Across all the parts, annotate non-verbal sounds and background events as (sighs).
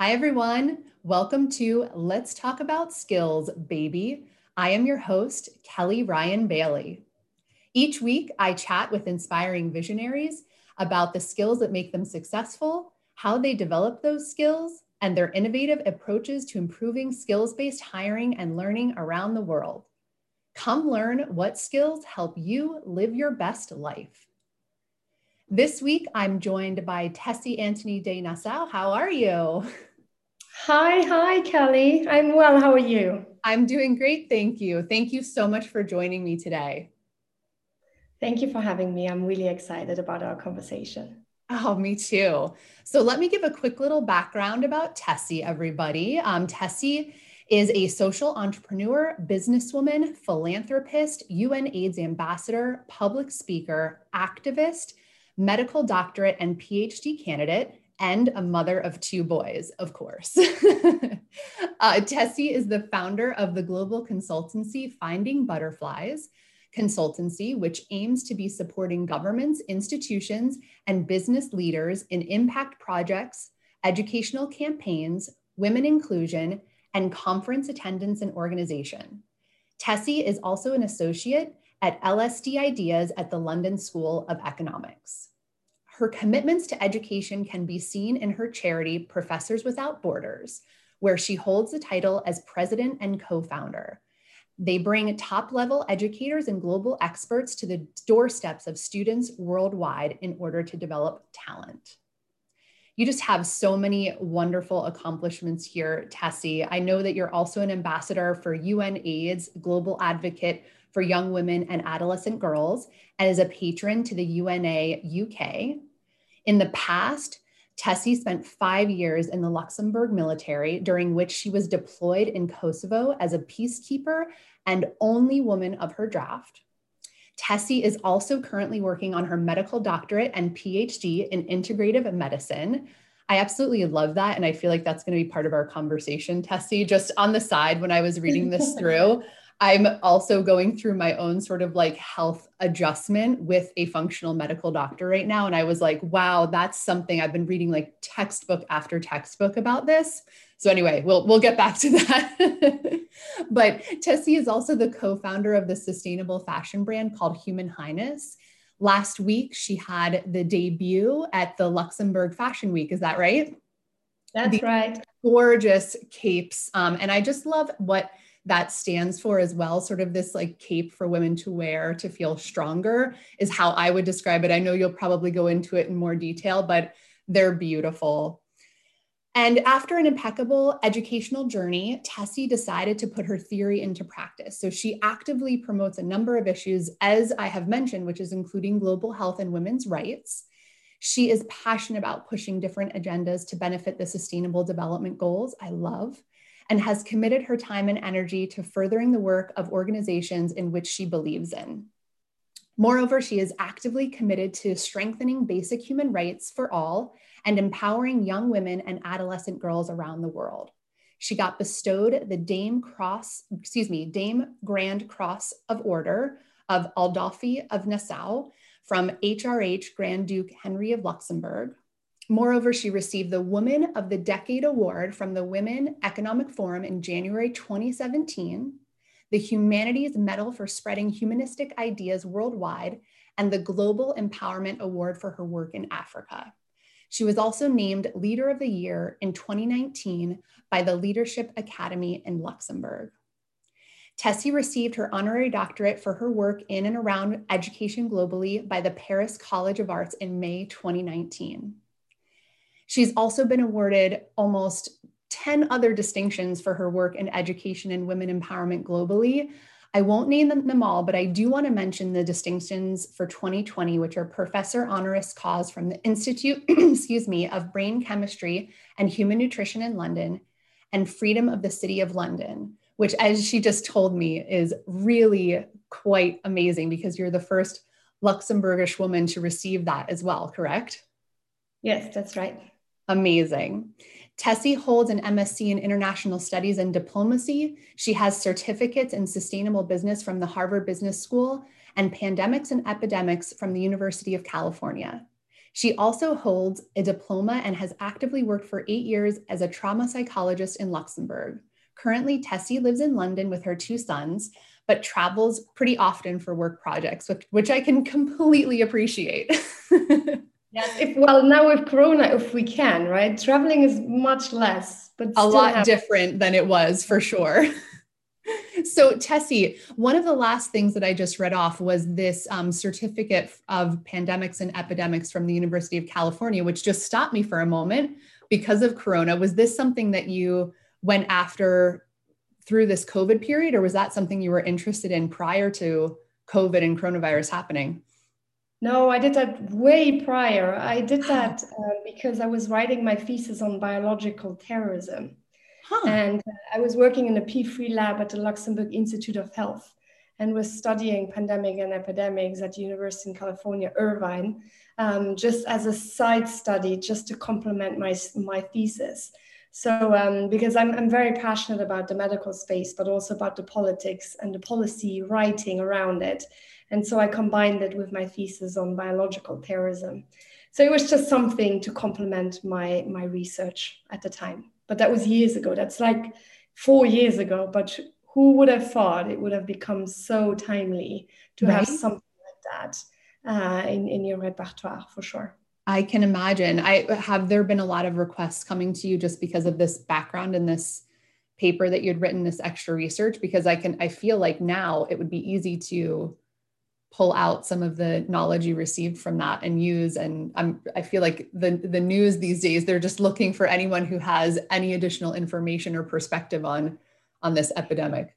Hi, everyone. Welcome to Let's Talk About Skills, baby. I am your host, Kelly Ryan Bailey. Each week, I chat with inspiring visionaries about the skills that make them successful, how they develop those skills, and their innovative approaches to improving skills based hiring and learning around the world. Come learn what skills help you live your best life. This week, I'm joined by Tessy Antony de Nassau. How are you? (laughs) Hi, hi, Kelly. I'm well. How are you? I'm doing great. Thank you. Thank you so much for joining me today. Thank you for having me. I'm really excited about our conversation. Oh, me too. So, let me give a quick little background about Tessy, everybody. Um, Tessy is a social entrepreneur, businesswoman, philanthropist, UNAIDS ambassador, public speaker, activist, medical doctorate and PhD candidate, and a mother of two boys, of course. (laughs) uh, Tessy is the founder of the global consultancy Finding Butterflies Consultancy, which aims to be supporting governments, institutions, and business leaders in impact projects, educational campaigns, women inclusion, and conference attendance and organization. Tessy is also an associate at LSE IDEAS at the London School of Economics. Her commitments to education can be seen in her charity, Professors Without Borders, where she holds the title as president and co founder. They bring top level educators and global experts to the doorsteps of students worldwide in order to develop talent you just have so many wonderful accomplishments here, Tessy. I know that you're also an ambassador for UNAIDS, global advocate for young women and adolescent girls, and is a patron to the UNA UK. In the past, Tessy spent five years in the Luxembourg military, during which she was deployed in Kosovo as a peacekeeper and only woman of her draft. Tessy is also currently working on her medical doctorate and PhD in integrative medicine. I absolutely love that. And I feel like that's going to be part of our conversation, Tessy. Just on the side, when I was reading this (laughs) through, I'm also going through my own sort of like health adjustment with a functional medical doctor right now. And I was like, wow, that's something I've been reading like textbook after textbook about this. So anyway, we'll we'll get back to (laughs) that. but Tessy is also the co-founder of the sustainable fashion brand called Human Highness. Last week, she had the debut at the Luxembourg Fashion Week. Is that right? That's the right. Gorgeous capes. Um, and I just love what that stands for as well sort of this like cape for women to wear to feel stronger is how i would describe it i know you'll probably go into it in more detail but they're beautiful and after an impeccable educational journey, Tessy decided to put her theory into practice. So she actively promotes a number of issues, as I have mentioned, which is including global health and women's rights. She is passionate about pushing different agendas to benefit the sustainable development goals. I love and has committed her time and energy to furthering the work of organizations in which she believes in. Moreover, she is actively committed to strengthening basic human rights for all and empowering young women and adolescent girls around the world. She got bestowed the Dame Cross, excuse me, Dame Grand Cross of Order of Adolphe of Nassau from HRH Grand Duke Henri of Luxembourg, Moreover, she received the Woman of the Decade Award from the Women Economic Forum in January 2017, the Humanities Medal for Spreading Humanistic Ideas Worldwide, and the Global Empowerment Award for her work in Africa. She was also named Leader of the Year in 2019 by the Leadership Academy in Luxembourg. Tessy received her honorary doctorate for her work in and around education globally by the Paris College of Arts in May 2019. She's also been awarded almost 10 other distinctions for her work in education and women empowerment globally. I won't name them, all, but I do want to mention the distinctions for 2020, which are Professor Honoris Causa from the Institute, (clears throat) excuse me, of Brain Chemistry and Human Nutrition in London, and Freedom of the City of London, which, as she just told me, is really quite amazing because you're the first Luxembourgish woman to receive that as well, correct? Yes, that's right. Amazing. Tessy holds an MSc in International Studies and Diplomacy. She has certificates in sustainable business from the Harvard Business School and pandemics and epidemics from the University of California. She also holds a diploma and has actively worked for eight years as a trauma psychologist in Luxembourg. Currently, Tessy lives in London with her two sons, but travels pretty often for work projects, which, which I can (laughs) completely appreciate. (laughs) yes, if, well, now with Corona, if we can, right? Traveling is much less, but a lot different than it was for sure. (laughs) so Tessy, one of the last things that I just read off was this um, certificate of pandemics and epidemics from the University of California, which just stopped me for a moment because of Corona. Was this something that you went after through this COVID period, or was that something you were interested in prior to COVID and coronavirus happening? No, I did that way prior. I did that (sighs) uh, because I was writing my thesis on biological terrorism. Huh. And uh, I was working in a P3 lab at the Luxembourg Institute of Health and was studying pandemic and epidemics at the University in California, Irvine, um, just as a side study, just to complement my, my thesis. So, um, because I'm, I'm very passionate about the medical space, but also about the politics and the policy writing around it. And so I combined it with my thesis on biological terrorism. So it was just something to complement my, my research at the time but that was years ago. That's like four years ago. But who would have thought it would have become so timely to right. have something like that uh, in, in your repertoire for sure? I can imagine. I have there been a lot of requests coming to you just because of this background and this paper that you'd written this extra research because I can I feel like now it would be easy to pull out some of the knowledge you received from that and use and I'm I feel like the the news these days they're just looking for anyone who has any additional information or perspective on on this epidemic.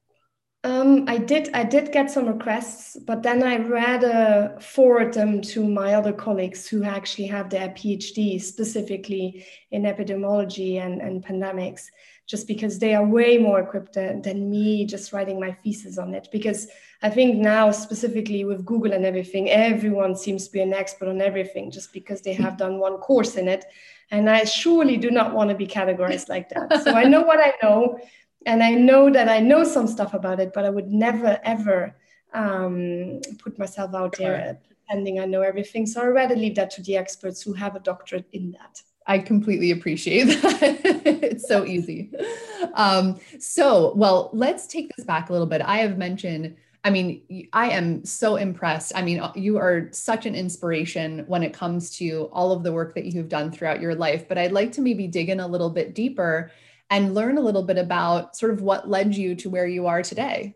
Um, I did I did get some requests, but then I rather forward them to my other colleagues who actually have their PhD specifically in epidemiology and, and pandemics, just because they are way more equipped than, than me just writing my thesis on it. Because I think now, specifically with Google and everything, everyone seems to be an expert on everything just because they have done one course in it. And I surely do not want to be categorized like that. So I know what I know, and I know that I know some stuff about it, but I would never, ever um, put myself out there pretending I know everything. So I'd rather leave that to the experts who have a doctorate in that. I completely appreciate that. (laughs) it's so easy. Um, so, well, let's take this back a little bit. I have mentioned I mean, I am so impressed. I mean, uh, you are such an inspiration when it comes to all of the work that you've done throughout your life. But I'd like to maybe dig in a little bit deeper and learn a little bit about sort of what led you to where you are today.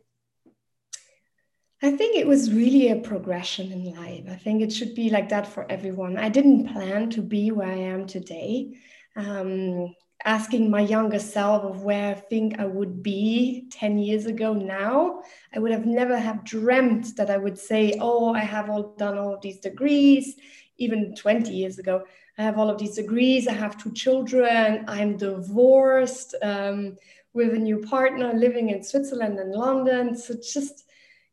I think it was really a progression in life. I think it should be like that for everyone. I didn't plan to be where I am today. Um, asking my younger self of where I think I would be 10 years ago now, I would have never have dreamt that I would say, oh, I have all done all these degrees. Even 20 years ago, I have all of these degrees. I have two children. I'm divorced um, with a new partner living in Switzerland and London. So just,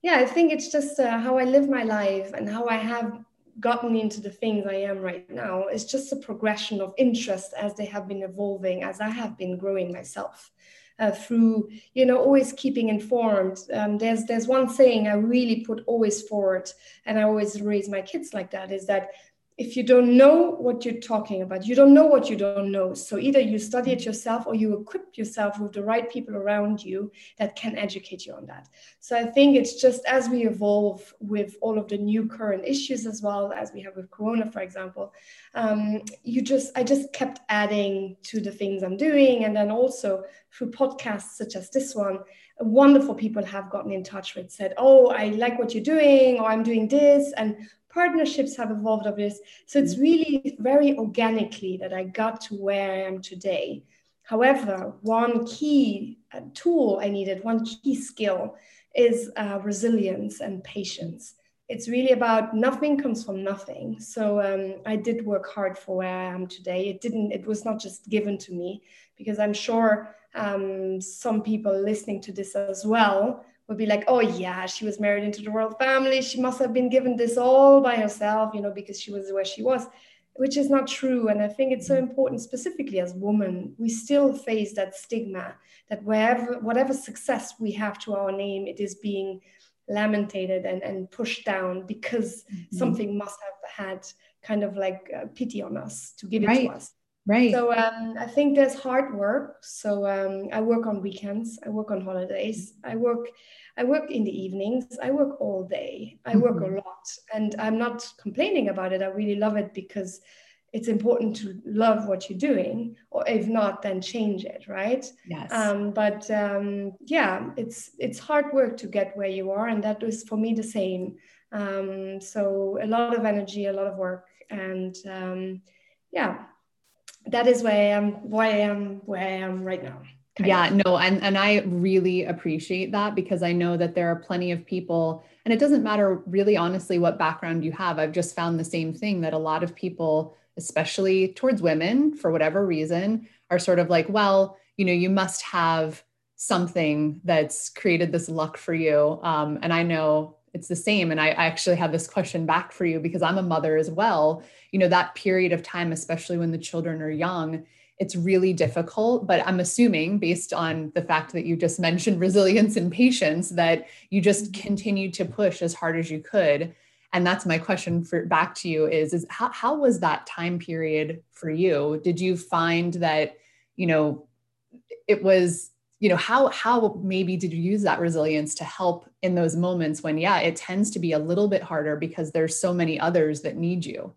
yeah, I think it's just uh, how I live my life and how I have gotten into the things I am right now It's just a progression of interest as they have been evolving, as I have been growing myself. Uh, through you know always keeping informed um, there's there's one saying i really put always forward and i always raise my kids like that is that if you don't know what you're talking about, you don't know what you don't know. So either you study it yourself or you equip yourself with the right people around you that can educate you on that. So I think it's just as we evolve with all of the new current issues as well as we have with Corona, for example, um, you just I just kept adding to the things I'm doing, and then also through podcasts such as this one, wonderful people have gotten in touch with said, "Oh, I like what you're doing," or "I'm doing this," and partnerships have evolved of this. So it's mm-hmm. really very organically that I got to where I am today. However, one key uh, tool I needed, one key skill is uh, resilience and patience. It's really about nothing comes from nothing. So um, I did work hard for where I am today. It didn't. It was not just given to me because I'm sure um, some people listening to this as well would be like, oh yeah, she was married into the royal family. She must have been given this all by herself, you know, because she was where she was, which is not true. And I think it's so important, specifically as women, we still face that stigma that wherever, whatever success we have to our name, it is being lamented and, and pushed down because mm-hmm. something must have had kind of like uh, pity on us to give it right. to us. Right. So um, I think there's hard work. So um, I work on weekends. I work on holidays. I work. I work in the evenings. I work all day. I work mm-hmm. a lot, and I'm not complaining about it. I really love it because it's important to love what you're doing, or if not, then change it. Right. Yes. Um, but um, yeah, it's it's hard work to get where you are, and that was for me the same. Um, so a lot of energy, a lot of work, and um, yeah that is why I am why I am where I am right now. Yeah, of. no, and and I really appreciate that because I know that there are plenty of people, and it doesn't matter really honestly what background you have. I've just found the same thing that a lot of people, especially towards women, for whatever reason, are sort of like, well, you know, you must have something that's created this luck for you. Um, and I know it's the same. And I, I actually have this question back for you because I'm a mother as well. You know, that period of time, especially when the children are young, it's really difficult. But I'm assuming, based on the fact that you just mentioned (laughs) resilience and patience, that you just mm-hmm. continued to push as hard as you could. And that's my question for back to you is, is how, how was that time period for you? Did you find that, you know, it was you know how how maybe did you use that resilience to help in those moments when yeah it tends to be a little bit harder because there's so many others that need you?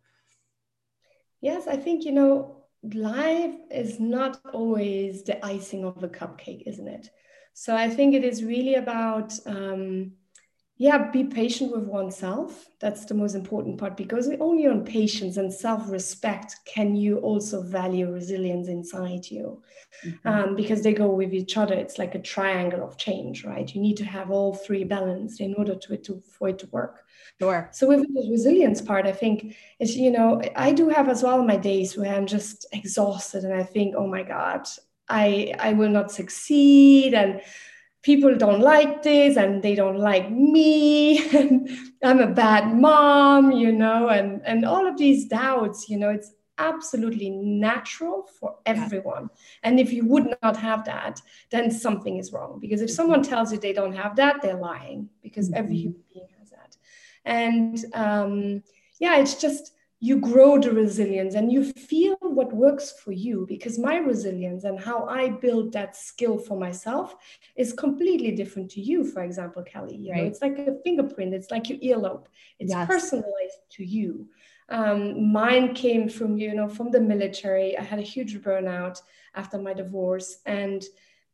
Yes i think you know life is not always the icing of the cupcake isn't it? So i think it is really about um, yeah be patient with oneself. That's the most important part because only on patience and self-respect can you also value resilience inside you. Mm-hmm. um, because they go with each other. It's like a triangle of change right? You need to have all three balanced in order to, to for it to work. Sure. So with the resilience part i think is you know i do have as well my days where i'm just exhausted and i think oh my god i i will not succeed and people don't like this and they don't like me (laughs) and i'm a bad mom you know and and all of these doubts you know it's absolutely natural for everyone. And if you would not have that then something is wrong because if someone tells you they don't have that they're lying because every mm-hmm. human being has that. And um, yeah it's just you grow the resilience and you feel what works for you because my resilience and how I build that skill for myself is completely different to you, for example, Kelly. You right. know, it's like a fingerprint, it's like your earlobe, it's yes. personalized to you. Um, mine came from, you know, from the military. I had a huge burnout after my divorce and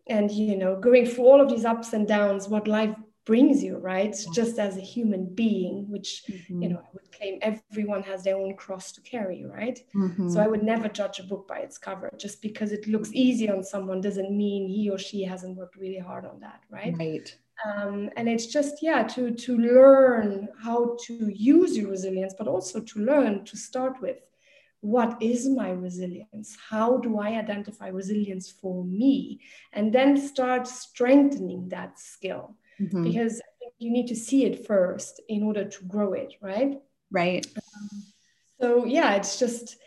and you know going through all of these ups and downs what life brings you right? Just as a human being which mm-hmm. you know i would claim everyone has their own cross to carry right? Mm-hmm. so i would never judge a book by its cover just because it looks easy on someone doesn't mean he or she hasn't worked really hard on that right? Right. Um, and it's just yeah to to learn how to use your resilience but also to learn to start with what is my resilience? How do i identify resilience for me? And then start strengthening that skill mm-hmm. because you need to see it first in order to grow it, right? Right. Um, so yeah, it's just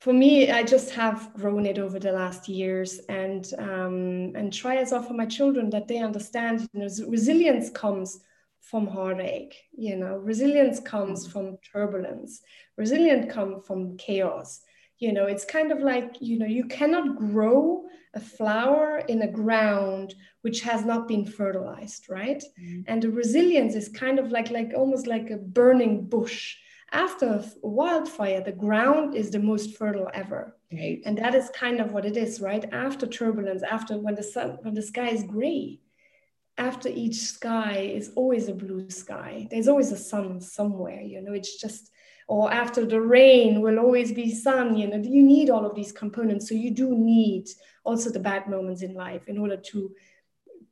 for me. I just have grown it over the last years, and um, and try as for my children that they understand. You know, resilience comes from heartache. You know, resilience comes mm-hmm. from turbulence. Resilience comes from chaos you know it's kind of like you know you cannot grow a flower in a ground which has not been fertilized right? Mm-hmm. and the resilience is kind of like like almost like a burning bush. After a wildfire the ground is the most fertile ever. Right. and that is kind of what it is right? After turbulence after when the sun when the sky is gray after each sky is always a blue sky. There's always a sun somewhere you know it's just or after the rain will always be sun you know you need all of these components. So you do need also the bad moments in life in order to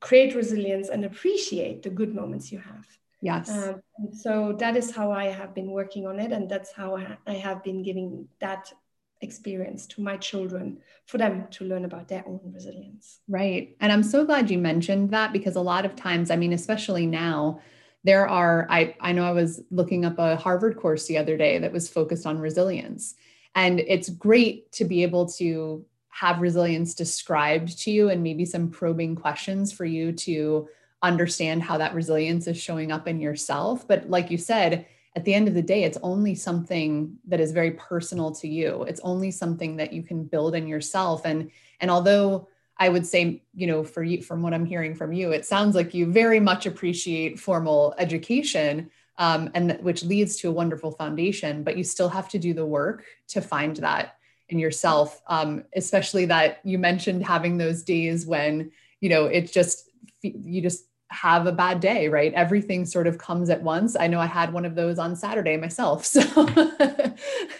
create resilience and appreciate the good moments you have. Yes. Um, so that is how i have been working on it and that's how i have been giving that experience to my children for them to learn about their own resilience. Right. And i'm so glad you mentioned that because a lot of times i mean especially now there are I, I know i was looking up a harvard course the other day that was focused on resilience and it's great to be able to have resilience described to you and maybe some probing questions for you to understand how that resilience is showing up in yourself but like you said at the end of the day, it's only something that is very personal to you. It's only something that you can build in yourself. And and although I would say, you know, for you, from what I'm hearing from you, it sounds like you very much appreciate formal education, um, and which leads to a wonderful foundation. But you still have to do the work to find that in yourself. Um, especially that you mentioned having those days when you know it just you just have a bad day, right? Everything sort of comes at once. I know I had one of those on Saturday myself. (laughs)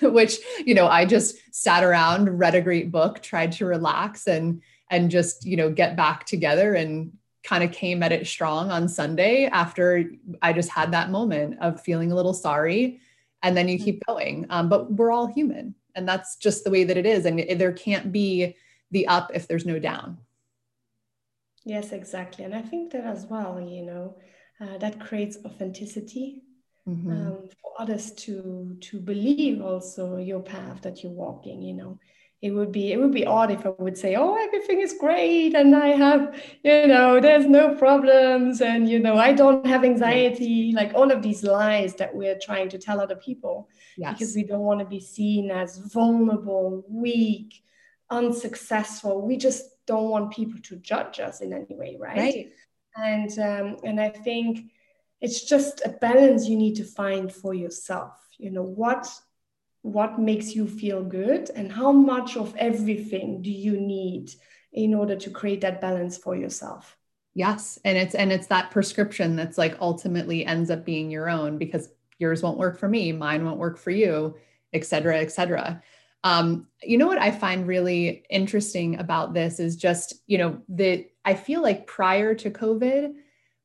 So, which, you know, I just sat around, read a great book, tried to relax and and just, you know, get back together and kind of came at it strong on Sunday after I just had that moment of feeling a little sorry and then you keep going. Um, but we're all human and that's just the way that it is and there can't be the up if there's no down. Yes, exactly. And I think that as well, you know, uh, that creates authenticity mm-hmm. um, for others to to believe also your path that you're walking, you know. It would be it would be odd if I would say, "Oh, everything is great, and I have, you know, there's no problems, and you know, I don't have anxiety." Like all of these lies that we're trying to tell other people, yes. because we don't want to be seen as vulnerable, weak, unsuccessful. We just don't want people to judge us in any way, right? Right. And um, and I think it's just a balance you need to find for yourself. You know what what makes you feel good and how much of everything do you need in order to create that balance for yourself yes and it's and it's that prescription that's like ultimately ends up being your own because yours won't work for me mine won't work for you et cetera et cetera um, you know what I find really interesting about this is just, you know, that I feel like prior to COVID,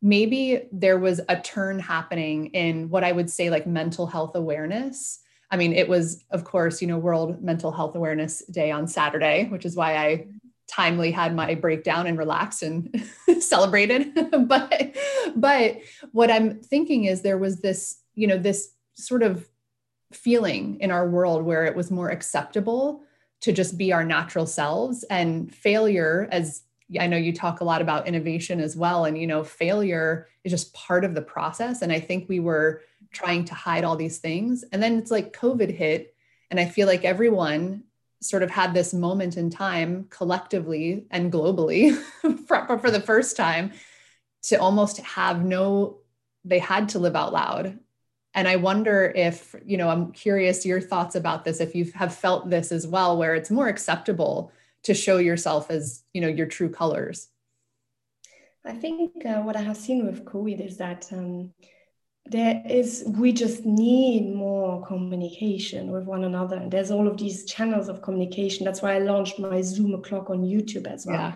maybe there was a turn happening in what I would say like mental health awareness. I mean, it was, of course, you know, World Mental Health Awareness Day on Saturday, which is why I timely had my breakdown and relaxed and (laughs) celebrated. (laughs) but, but what I'm thinking is there was this, you know, this sort of feeling in our world where it was more acceptable to just be our natural selves and failure as I know you talk a lot about innovation as well and you know failure is just part of the process and I think we were trying to hide all these things. And then it's like covid hit and I feel like everyone sort of had this moment in time collectively and globally (laughs) for, for the first time to almost have no they had to live out loud. And i wonder if you know i'm curious your thoughts about this if you have felt this as well where it's more acceptable to show yourself as you know your true colors. I think uh, what i have seen with covid is that um, there is we just need more communication with one another and there's all of these channels of communication that's why i launched my zoom o'clock on youtube as well yeah.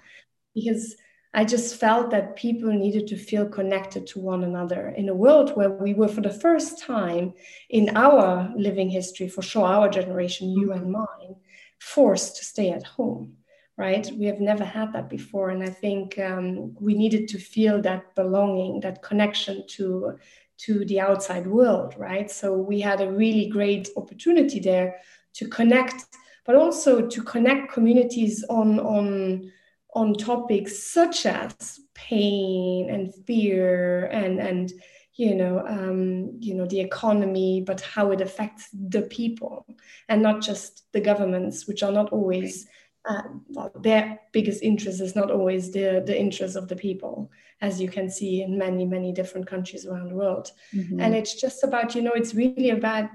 because I just felt that people needed to feel connected to one another in a world where we were, for the first time in our living history, for sure, our generation, you and mine, forced to stay at home, right? We have never had that before. And I think um, we needed to feel that belonging, that connection to, to the outside world, right? So we had a really great opportunity there to connect, but also to connect communities on, on, on topics such as pain and fear and and you know um, you know the economy but how it affects the people and not just the governments which are not always uh, well, their biggest interest is not always the the interest of the people as you can see in many many different countries around the world mm-hmm. and it's just about you know it's really about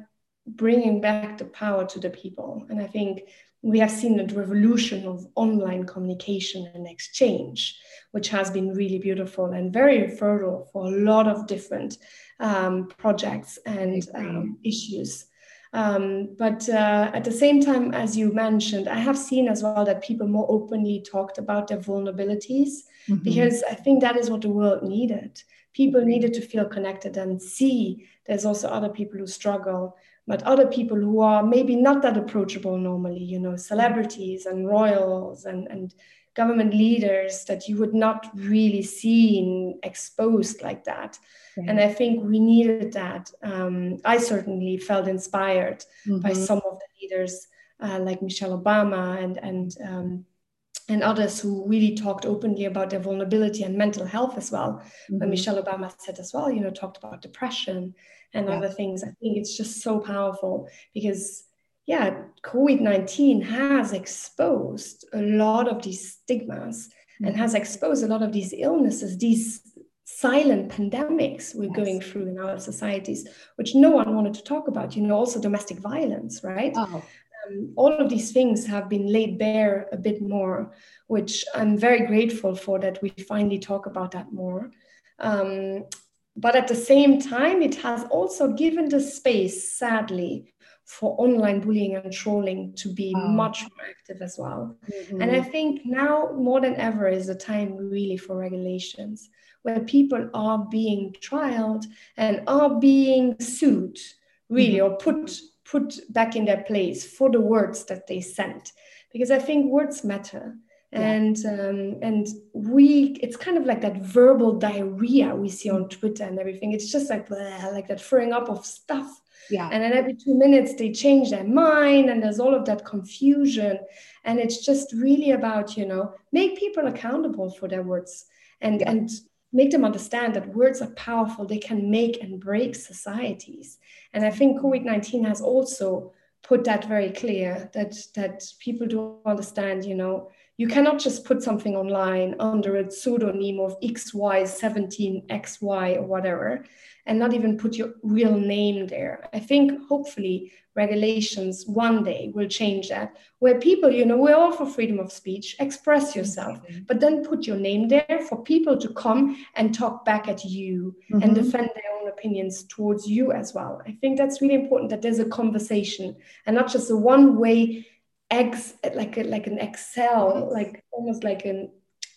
bringing back the power to the people and i think we have seen a revolution of online communication and exchange, which has been really beautiful and very fertile for a lot of different um, projects and um, issues. Um, but uh, at the same time, as you mentioned, I have seen as well that people more openly talked about their vulnerabilities mm-hmm. because I think that is what the world needed. People needed to feel connected and see there's also other people who struggle but other people who are maybe not that approachable normally, you know, celebrities and royals and, and government leaders that you would not really see exposed like that. And I think we needed that. Um, I certainly felt inspired mm-hmm. by some of the leaders uh, like Michelle Obama and, and um, and others who really talked openly about their vulnerability and mental health as well. Mm-hmm. When Michelle Obama said as well, you know, talked about depression and yeah. other things. I think it's just so powerful because, yeah, COVID 19 has exposed a lot of these stigmas mm-hmm. and has exposed a lot of these illnesses, these silent pandemics we're yes. going through in our societies, which no one wanted to talk about. You know, also domestic violence, right? Oh um, all of these things have been laid bare a bit more, which I'm very grateful for that we finally talk about that more. Um, but at the same time, it has also given the space, sadly, for online bullying and trolling to be oh. much more active as well. Mm-hmm. And I think now more than ever is a time really for regulations where people are being trialed and are being sued, really, mm-hmm. or put put back in their place for the words that they sent because i think words matter. Yeah. and um, and we it's kind of like that verbal diarrhea we see on twitter and everything. It's just like blah, like that throwing up of stuff. Yeah. And then every two minutes they change their mind and there's all of that confusion. And it's just really about you know make people accountable for their words. And yeah. and make them understand that words are powerful. They can make and break societies. And i think covid-19 has also put that very clear that that people do understand you know you cannot just put something online under a pseudonym of xy17xy or whatever and not even put your real name there. I think hopefully regulations one day will change that where people you know we're all for freedom of speech express yourself but then put your name there for people to come and talk back at you mm-hmm. and defend their own opinions towards you as well. I think that's really important that there's a conversation and not just a one way ex like a, like an excel like almost like an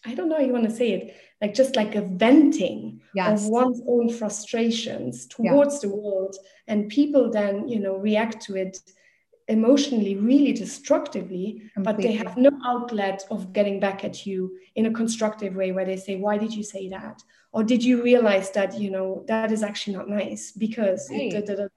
i don't know how you want to say it like just like a venting yes. of one's own frustrations towards yeah. the world and people then you know react to it emotionally really destructively Completely. but they have no outlet of getting back at you in a constructive way where they say why did you say that or did you realize that you know that is actually not nice because right. da, da, da,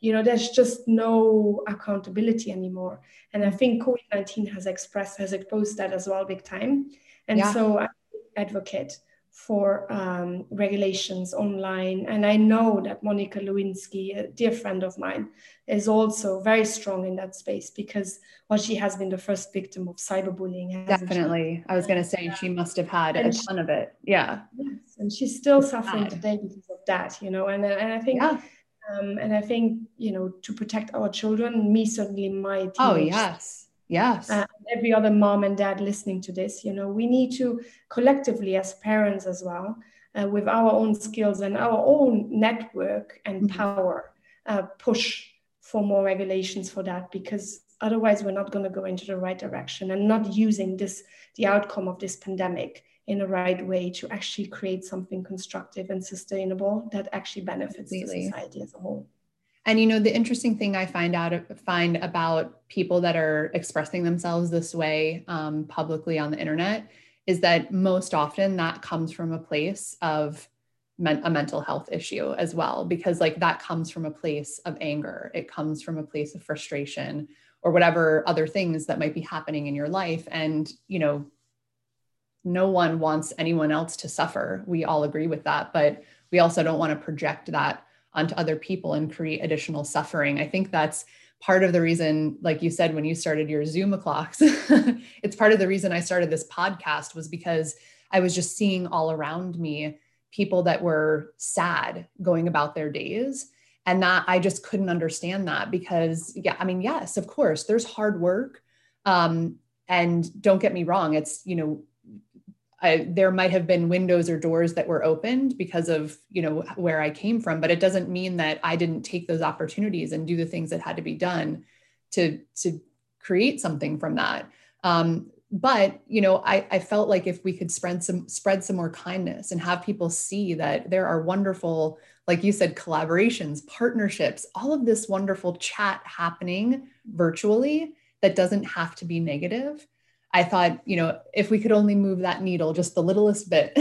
you know there's just no accountability anymore and i mm. think covid-19 has expressed has exposed that as well big time and yeah. so i advocate for um, regulations online. And I know that Monica Lewinsky, a dear friend of mine, is also very strong in that space because well, she has been the first victim of cyberbullying. Definitely. I was going to say she must have had and a ton she, of it. Yeah. Yes. And she's still suffering bad. today because of that, you know, and, and I think. Yeah. Um, and I think, you know, to protect our children, me certainly my Oh, yes Yes. Uh, every other mom and dad listening to this, you know, we need to collectively, as parents as well, uh, with our own skills and our own network and mm-hmm. power, uh, push for more regulations for that because otherwise we're not going to go into the right direction and not using this the outcome of this pandemic in the right way to actually create something constructive and sustainable that actually benefits Completely. the society as a whole and you know, the interesting thing I find out find about people that are expressing themselves this way um, publicly on the internet is that most often that comes from a place of men- a mental health issue as well, because like that comes from a place of anger, it comes from a place of frustration or whatever other things that might be happening in your life, and you know, no one wants anyone else to suffer. We all agree with that, but we also don't want to project that onto other people and create additional suffering. I think that's part of the reason, like you said, when you started your Zoom o'clocks, (laughs) it's part of the reason I started this podcast was because I was just seeing all around me people that were sad going about their days. And that I just couldn't understand that because, yeah, I mean, yes, of course, there's hard work. Um, and don't get me wrong, it's, you know, I, there might have been windows or doors that were opened because of you know where I came from, but it doesn't mean that I didn't take those opportunities and do the things that had to be done to to create something from that. Um, but you know, I, I felt like if we could spread some spread some more kindness and have people see that there are wonderful, like you said, collaborations, partnerships, all of this wonderful chat happening virtually that doesn't have to be negative I thought, you know, if we could only move that needle just the littlest bit.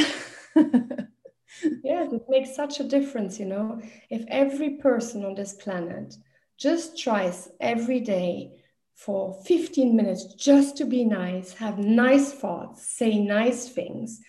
yeah, it makes such a difference, you know. If every person on this planet just tries every day for 15 minutes just to be nice, have nice thoughts, say nice things,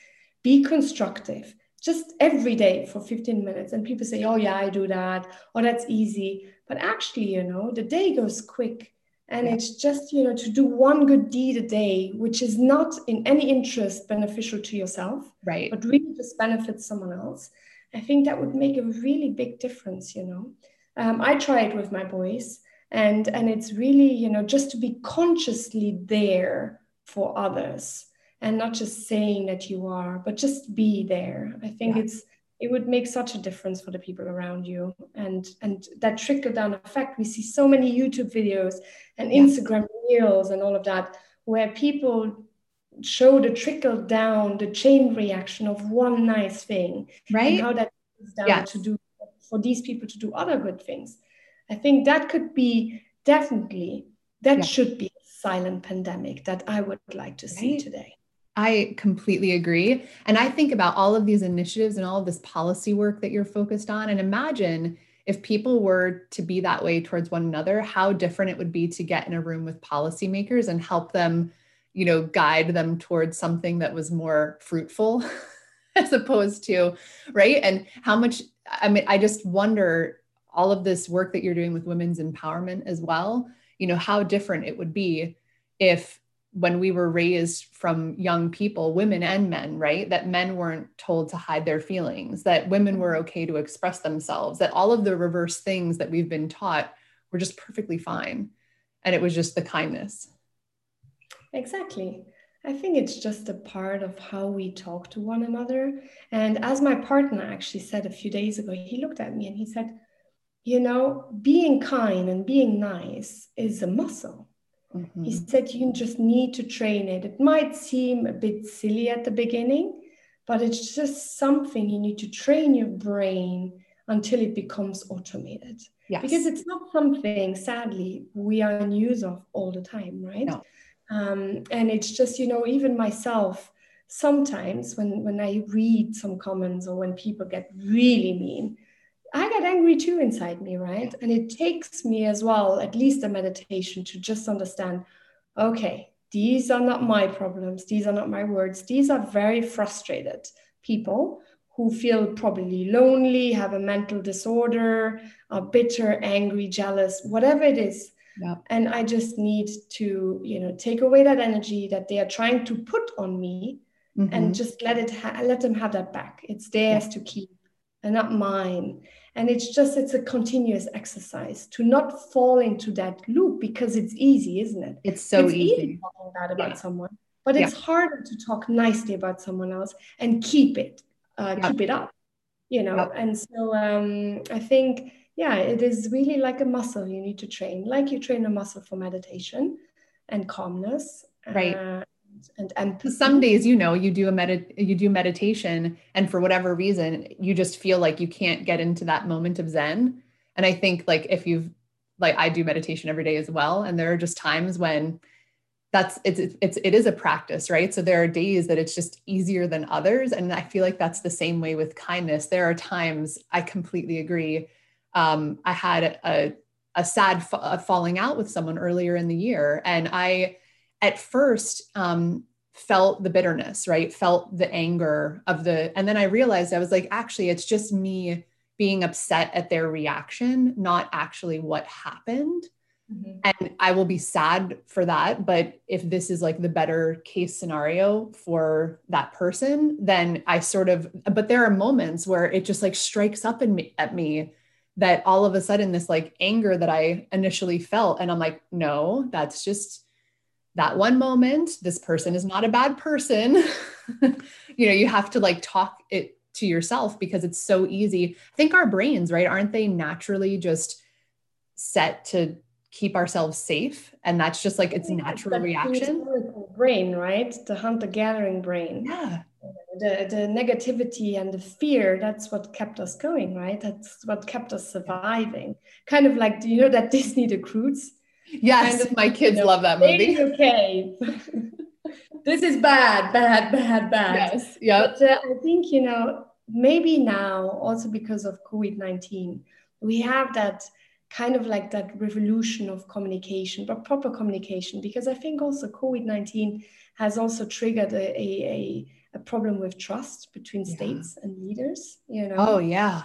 be constructive, just every day for 15 minutes. And people say, oh, yeah, I do that, or that's easy. But actually, you know, the day goes quick. And it's just, you know, to do one good deed a day, which is not in any interest beneficial to yourself, right? But really just benefits someone else. I think that would make a really big difference, you know. Um, I try it with my boys, and and it's really, you know, just to be consciously there for others and not just saying that you are, but just be there. I think yeah. it's it would make such a difference for the people around you. And and that trickle down effect we see so many youtube videos and instagram reels and all of that where people show the trickle down the chain reaction of one nice thing right? and how that is down yeah. to do for these people to do other good things. I think that could be definitely that should be a silent pandemic that i would like to see right. today I completely agree. And I think about all of these initiatives and all of this policy work that you're focused on. And imagine if people were to be that way towards one another, how different it would be to get in a room with policymakers and help them, you know, guide them towards something that was more fruitful (laughs) as opposed to, right? And how much, I mean, I just wonder all of this work that you're doing with women's empowerment as well, you know, how different it would be if when we were raised from young people, women and men, right? That men weren't told to hide their feelings, that women were mm-hmm. okay to express themselves, that all of the reverse things that we've been taught were just perfectly fine. And it was just the kindness. Exactly. I think it's just a part of how we talk to one another. And as my partner actually said a few days ago, he looked at me and he said, You know, being kind and being nice is a muscle Mm-hmm. He said you just need to train it. It might seem a bit silly at the beginning, but it's just something you need to train your brain until it becomes automated. Yes. Because it's not something, sadly, we are in use of all the time, right? No. Um, and it's just, you know, even myself, sometimes when, when I read some comments or when people get really mean, I get angry too inside me, right? And it takes me as well, at least a meditation, to just understand okay, these are not my problems. These are not my words. These are very frustrated people who feel probably lonely, have a mental disorder, are bitter, angry, jealous, whatever it is. Yeah. And I just need to, you know, take away that energy that they are trying to put on me mm-hmm. and just let it ha- let them have that back. It's theirs yeah. to keep and not mine and it's just it's a continuous exercise to not fall into that loop because it's easy isn't it it's so it's easy, easy talking bad about yeah. someone but it's yeah. harder to talk nicely about someone else and keep it uh, yeah. keep it up you know and so um, i think yeah it is really like a muscle you need to train like you train a muscle for meditation and calmness right uh, and empathy. Some days, you know, you do a med you do meditation, and for whatever reason, you just feel like you can't get into that moment of Zen. And I think like if you've like I do meditation every day as well, and there are just times when that's it's it's it is a practice right so there are days that it's just easier than others and i feel like that's the same way with kindness there are times i completely agree um, i had a, a sad a falling out with someone earlier in the year and i at first um, felt the bitterness, right? Felt the anger of the, and then I realized I was like, actually, it's just me being upset at their reaction, not actually what happened. Mm-hmm. And I will be sad for that. But if this is like the better case scenario for that person, then I sort of, but there are moments where it just like strikes up in me, at me that all of a sudden this like anger that I initially felt. And I'm like, no, that's just, that one moment this person is not a bad person. (laughs) You know you have to like talk it to yourself because it's so easy. I think our brains right aren't they naturally just set to keep ourselves safe? And that's just like its natural reaction. brain right? The hunter gathering brain. Yeah. The, the negativity and the fear that's what kept us going right? That's what kept us surviving. Kind of like do you know that (laughs) disney the Croods Yes, kind of, my kids you know, love that movie. Okay. (laughs) this is bad, bad, bad, bad. Yes. Yeah. But uh, I think, you know, maybe now, also because of COVID 19, we have that kind of like that revolution of communication, but proper communication, because I think also COVID 19 has also triggered a, a, a, problem with trust between yeah. states and leaders, you know. Oh, yeah.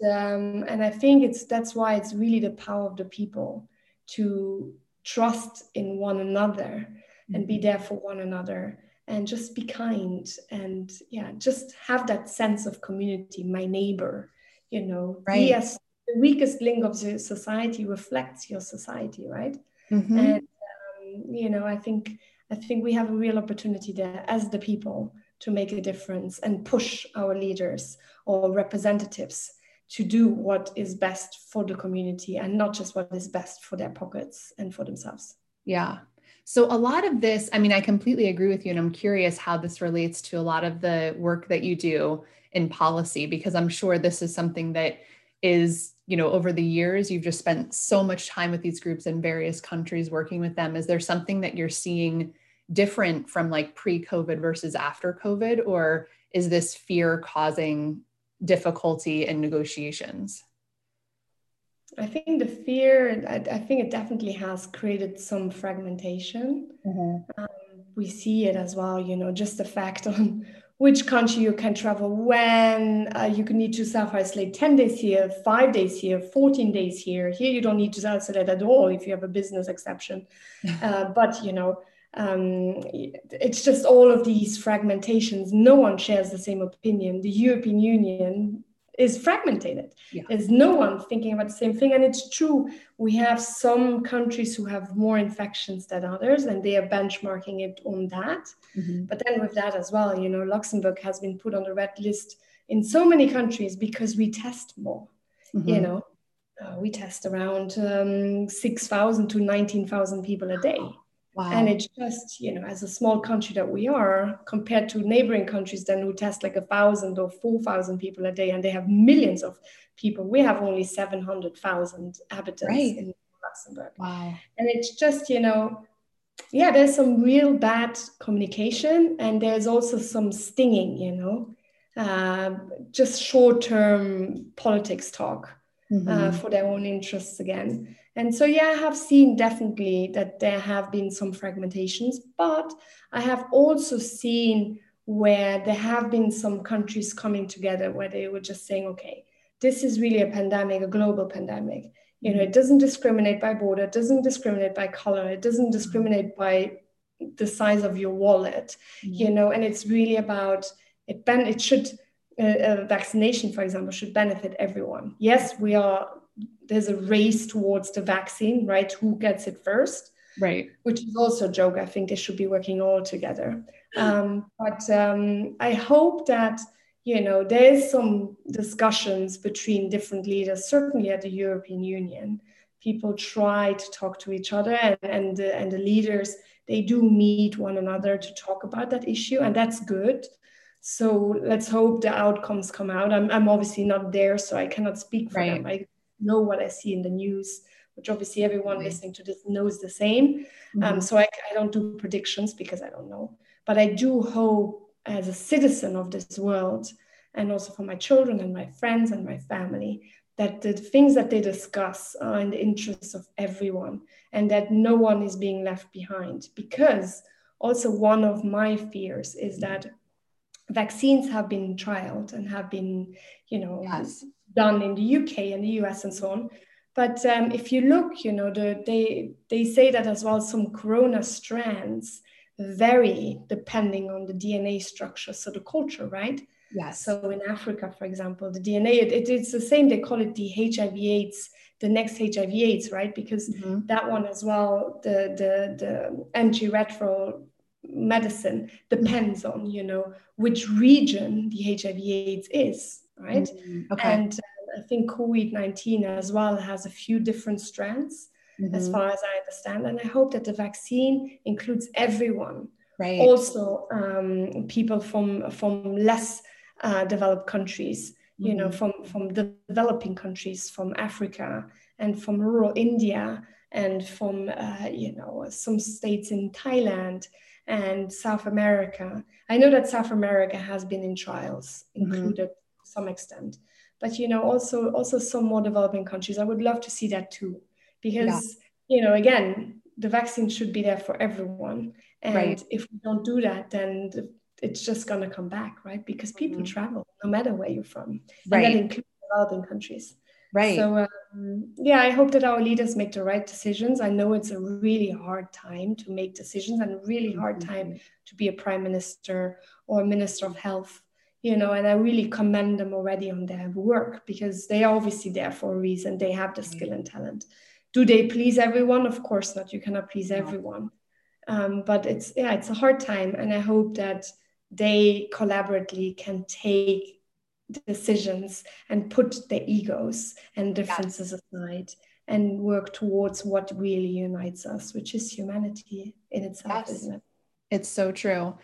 And, um, and I think it's that's why it's really the power of the people to trust in one another mm-hmm. and be mm-hmm. there for one another and just be kind and yeah just have that sense of community my neighbor you know right. yes the weakest link of the society reflects your society right mm-hmm. and um, you know i think i think we have a real opportunity there as the people to make a difference and push our leaders or representatives to do what is best for the community and not just what is best for their pockets and for themselves yeah so, a lot of this, I mean, I completely agree with you, and I'm curious how this relates to a lot of the work that you do in policy, because I'm sure this is something that is, you know, over the years, you've just spent so much time with these groups in various countries working with them. Is there something that you're seeing different from like pre COVID versus after COVID, or is this fear causing difficulty in negotiations? I think the fear, I, I, think it definitely has created some fragmentation. Mm-hmm. Um, we see it as well, you know, just the fact on (laughs) which country you can travel when, uh, you can need to self isolate 10 days here, five days here, 14 days here. Here, you don't need to self isolate at all if you have a business exception. (laughs) uh, but, you know, um, it's just all of these fragmentations. No one shares the same opinion. The European Union is fragmented. Yeah. There's no one thinking about the same thing. And it's true, we have some countries who have more infections than others, and they are benchmarking it on that. Mm-hmm. But then, with that as well, you know, Luxembourg has been put on the red list in so many countries because we test more. Mm-hmm. You know, uh, we test around um, 6,000 to 19,000 people a day. Wow. And it's just, you know, as a small country that we are, compared to neighboring countries then who test like a thousand or four thousand people a day, and they have millions of people. We have only seven hundred thousand inhabitants right. in Luxembourg. Wow. And it's just, you know, yeah, there's some real bad communication, and there's also some stinging, you know, uh, just short-term politics talk mm-hmm. uh, for their own interests again. And so, yeah, I have seen definitely that there have been some fragmentations, but I have also seen where there have been some countries coming together where they were just saying, okay, this is really a pandemic, a global pandemic. You know, it doesn't discriminate by border, it doesn't discriminate by color, it doesn't discriminate by the size of your wallet, mm-hmm. you know, and it's really about it. Ben, it should a vaccination, for example, should benefit everyone. Yes, we are there's a race towards the vaccine, right? Who gets it first? Right. Which is also a joke. I think they should be working all together. Um, but um, I hope that you know there's some discussions between different leaders, certainly at the European Union. People try to talk to each other, and and, uh, and the leaders they do meet one another to talk about that issue, and that's good. So let's hope the outcomes come out. I'm, I'm obviously not there, so I cannot speak for right. them. I know what I see in the news, which obviously everyone right. listening to this knows the same. Um, mm-hmm. Um, so I, I don't do predictions because I don't know. But I do hope, as a citizen of this world, and also for my children and my friends and my family, that the things that they discuss are in the interests of everyone and that no one is being left behind. Because also, one of my fears is that vaccines have been trialed and have been, you know, yes. done in the UK and the US and so on. But um, if you look, you know, the, they they say that as well. Some corona strands vary depending on the DNA structure, so the culture, right? Yes. So in Africa, for example, the DNA it, it, it's the same. They call it the HIV/AIDS, the next HIV/AIDS, right? Because mm-hmm. that one as well, the the the antiretroviral medicine depends on you know which region the hiv aids is right mm-hmm. okay. and uh, i think covid-19 as well has a few different strands mm-hmm. as far as i understand and i hope that the vaccine includes everyone right also um, people from from less uh, developed countries mm-hmm. you know mm-hmm. from from developing countries from africa and from rural india and from uh, you know some states in thailand and South America. I know that South America has been in trials, mm-hmm. included mm-hmm. to some extent. but you know also also some more developing countries i would love to see that too because yeah. you know again the vaccine should be there for everyone and right. if we don't do that then the, it's just going to come back right because people mm-hmm. travel no matter where you're from right. and that includes developing countries right. So um, yeah i hope that our leaders make the right decisions. I know it's a really hard time to make decisions and a really hard mm-hmm. time to be a prime minister or a minister of health you know and i really commend them already on their work because they are obviously there for a reason. They have the skill and talent. Do they please everyone? Of course not. You cannot please everyone. Um, but it's yeah it's a hard time. And i hope that they collaboratively can take decisions and put their egos and differences yes. aside and work towards what really unites us which is humanity in itself yes. isn't it it's so true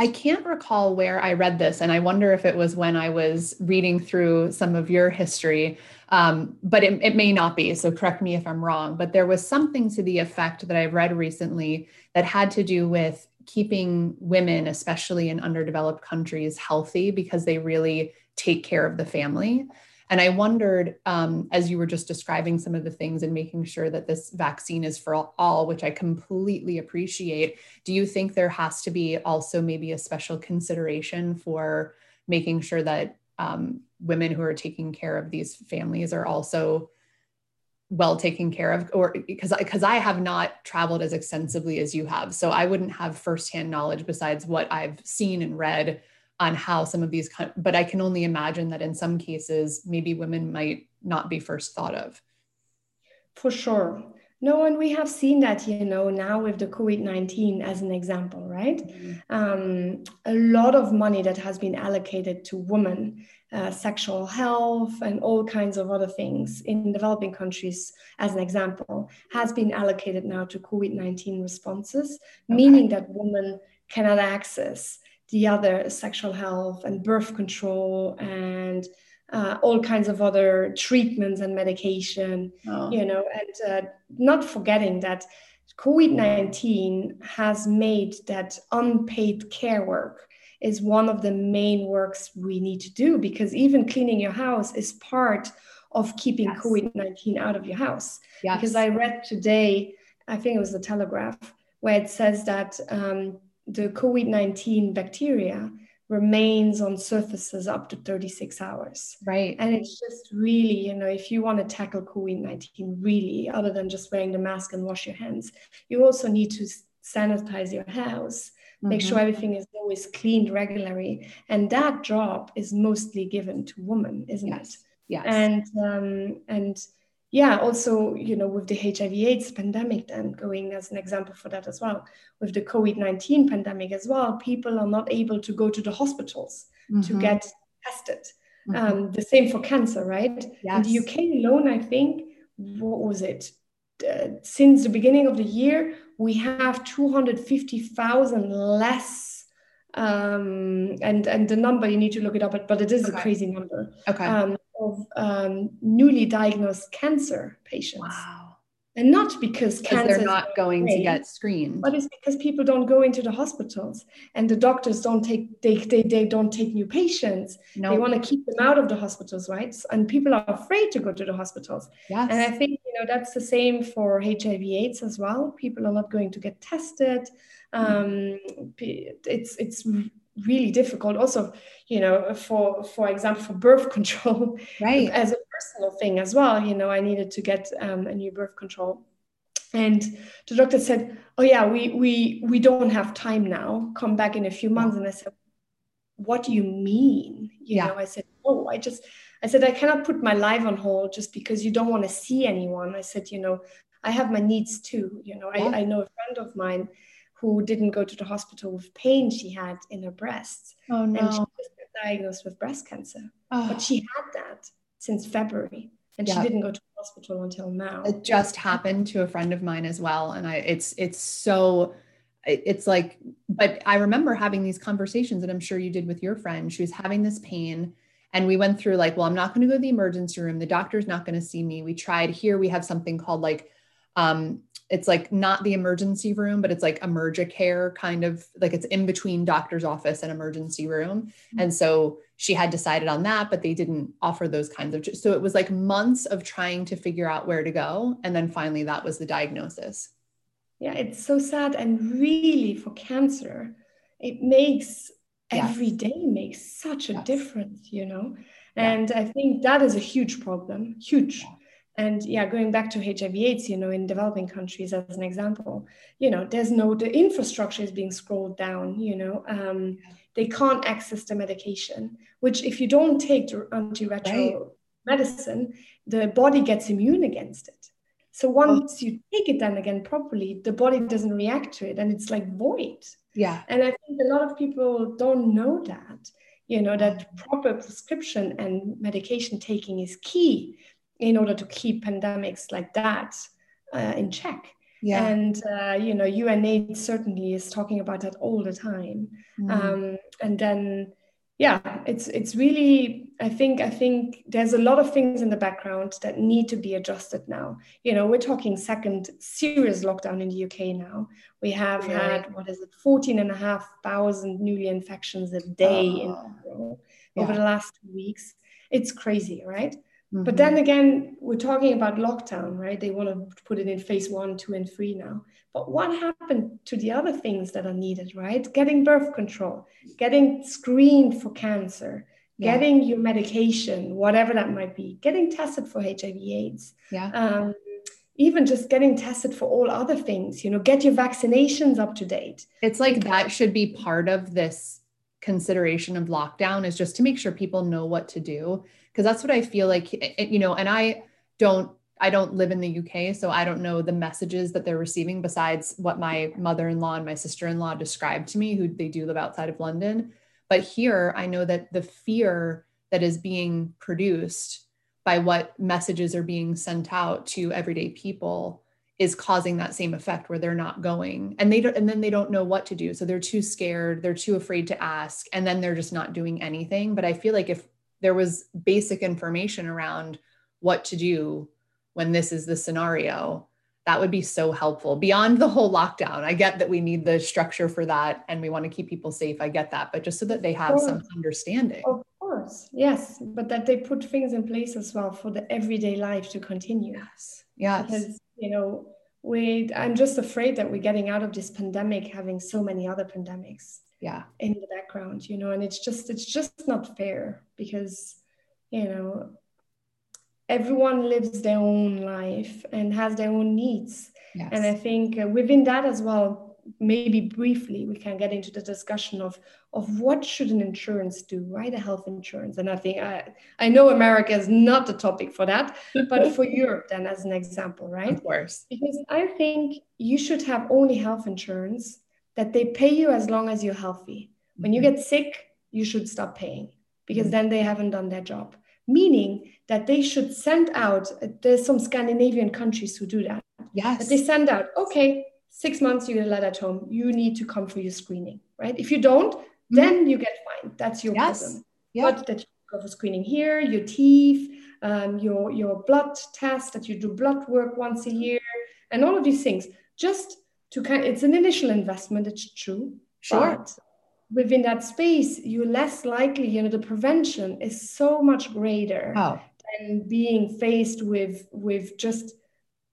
I can't recall where I read this, and I wonder if it was when I was reading through some of your history, um, but it, it, may not be. So correct me if I'm wrong. But there was something to the effect that I've read recently that had to do with keeping women, especially in underdeveloped countries, healthy because they really take care of the family. And I wondered, um, as you were just describing some of the things and making sure that this vaccine is for all, which I completely appreciate, do you think there has to be also maybe a special consideration for making sure that um, women who are taking care of these families are also well taken care of or because because I have not traveled as extensively as you have so I wouldn't have firsthand knowledge besides what I've seen and read on how some of these, but I can only imagine that in some cases, maybe women might not be first thought of. For sure. No, and we have seen that, you know, now with the COVID 19 as an example, right? Mm-hmm. Um, a lot of money that has been allocated to women, uh, sexual health, and all kinds of other things in developing countries, as an example, has been allocated now to COVID 19 responses, okay. meaning that women cannot access the other sexual health and birth control and uh, all kinds of other treatments and medication, oh. you know, and uh, not forgetting that COVID 19 has made that unpaid care work is one of the main works we need to do because even cleaning your house is part of keeping yes. COVID 19 out of your house. Yes. Because I read today, I think it was the Telegraph, where it says that. Um, the COVID 19 bacteria remains on surfaces up to 36 hours. Right. And it's just really, you know, if you want to tackle COVID 19 really, other than just wearing the mask and wash your hands, you also need to sanitize your house, mm-hmm. make sure mm-hmm. everything is always cleaned regularly. And that job is mostly given to women, isn't yes. it? Yes. And, um, and, yeah, also, you know, with the HIV AIDS pandemic, then going as an example for that as well, with the COVID 19 pandemic as well, people are not able to go to the hospitals mm-hmm. to get tested. Mm-hmm. Um, the same for cancer, right? Yes. In the UK alone, I think, what was it? Uh, since the beginning of the year, we have 250,000 less um, and and the number you need to look it up, but, but it is okay. a crazy number. Okay. Um, of um, newly diagnosed cancer patients. Wow. And not because cancer they're not going to get screened, but it's because people don't go into the hospitals and the doctors don't take they they, they don't take new patients. Nope. They want to keep them out of the hospitals, right? And people are afraid to go to the hospitals. Yes. And I think you know that's the same for HIV/AIDS as well. People are not going to get tested. Um, it's it's really difficult. Also you know for for example for birth (laughs) control right. as a personal thing as well you know i needed to get um, a new birth control. And the doctor said oh yeah we we we don't have time now. Come back in a few months. And i said what do you mean? You yeah. know i said oh i just i said i cannot put my life on hold just because you don't want to see anyone. I said you know i have my needs too you know yeah. I, I know a friend of mine who didn't go to the hospital with pain she had in her breasts. Oh no. And she was diagnosed with breast cancer. Oh. But she had that since February. And she didn't go to the hospital until now. It just happened to a friend of mine as well. And I it's it's so it's like, but I remember having these conversations, and I'm sure you did with your friend. She was having this pain. And we went through like, well, I'm not going to go to the emergency room. The doctor's not going to see me. We tried here. We have something called like um, it's like not the emergency room, but it's like Emergicare kind of like it's in between doctor's office and emergency room. Mm-hmm. And so she had decided on that, but they didn't offer those kinds of. So it was like months of trying to figure out where to go. And then finally, that was the diagnosis. Yeah, it's so sad. And really, for cancer, it makes yes. every day makes such a yes. difference, you know? And yeah. I think that is a huge problem, huge. Yeah and yeah going back to hiv aids you know in developing countries as an example you know there's no the infrastructure is being scrolled down you know um, they can't access the medication which if you don't take the antiretroviral right. medicine the body gets immune against it. So once oh. you take it then again properly the body doesn't react to it and it's like void. Yeah. And i think a lot of people don't know that you know that proper prescription and medication taking is key in order to keep pandemics like that uh, in check. Yeah. And, uh, you know, UNAIDS certainly is talking about that all the time. Mm. Um, and then, yeah, it's, it's really, I think, I think there's a lot of things in the background that need to be adjusted now. You know, we're talking second serious lockdown in the UK now. We have had, what is it, 14 and a half thousand newly infections a day oh. in yeah. over the last two weeks. It's crazy, right? Mm-hmm. But then again, we're talking about lockdown, right? They want to put it in phase one, two, and three now. But what happened to the other things that are needed, right? Getting birth control, getting screened for cancer, yeah. getting your medication, whatever that might be, getting tested for HIV/AIDS. Yeah. Um, even just getting tested for all other things, you know, get your vaccinations up to date. It's like that should be part of this consideration of lockdown is just to make sure people know what to do because that's what I feel like, eh, eh, you know, and I don't I don't live in the UK, so I don't know the messages that they're receiving besides what my mother-in-law and my sister-in-law described to me, who they do live outside of London. But here, I know that the fear that is being produced by what messages are being sent out to everyday people is causing that same effect where they're not going. And they don't and then they don't know what to do. So they're too scared they're too afraid to ask and then they're just not doing anything. But i feel like if there was basic information around what to do when this is the scenario. That would be so helpful. Beyond the whole lockdown i get that we need the structure for that and we want to keep people safe i get that but just so that they have some understanding. Of course yes but that they put things in place as well for the everyday life to continue. Yes yes. Because you know we i'm just afraid that we're getting out of this pandemic having so many other pandemics yeah. in the background you know and it's just it's just not fair because you know everyone lives their own life and has their own needs. Yes. and i think uh, within that as well maybe briefly we can get into the discussion of of what should an insurance do right? A health insurance. And i think i, I know america is not the topic for that but for (laughs) europe then as an example right? Of course. Because i think you should have only health insurance that they pay you as long as you're healthy. When you mm-hmm. get sick, you should stop paying because mm-hmm. then they haven't done their job. Meaning that they should send out, there's some Scandinavian countries who do that. Yes. That they send out, okay, six months you get a letter at home, you need to come for your screening, right? If you don't, mm-hmm. then you get fined. That's your yes. problem. Yeah. But that you go for screening here, your teeth, um, your your blood test, that you do blood work once a year, and all of these things. Just to kind it's an initial investment it's true sure but within that space you're less likely you know the prevention is so much greater oh. than being faced with with just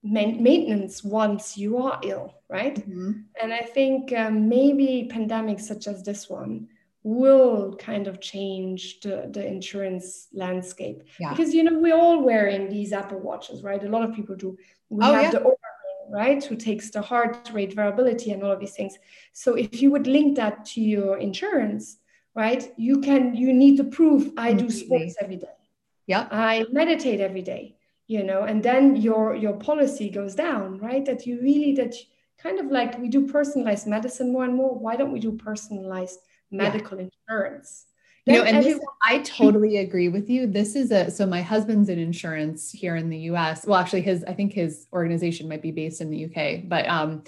maintenance once you are ill right mm-hmm. and i think um, maybe pandemics such as this one will kind of change the, the insurance landscape yeah. because you know we're all wearing these apple watches right a lot of people do we oh, have yeah. the right? Who takes the heart rate variability and all of these things. So if you would link that to your insurance, right? You can, you need to prove I do sports every day. Yeah. I meditate every day, you know, and then your your policy goes down, right? That you really that kind of like we do personalized medicine more and more. Why don't we do personalized medical yeah. insurance? No, and this, I totally agree with you. This is a so my husband's in insurance here in the US. Well, actually, his I think his organization might be based in the UK, but um,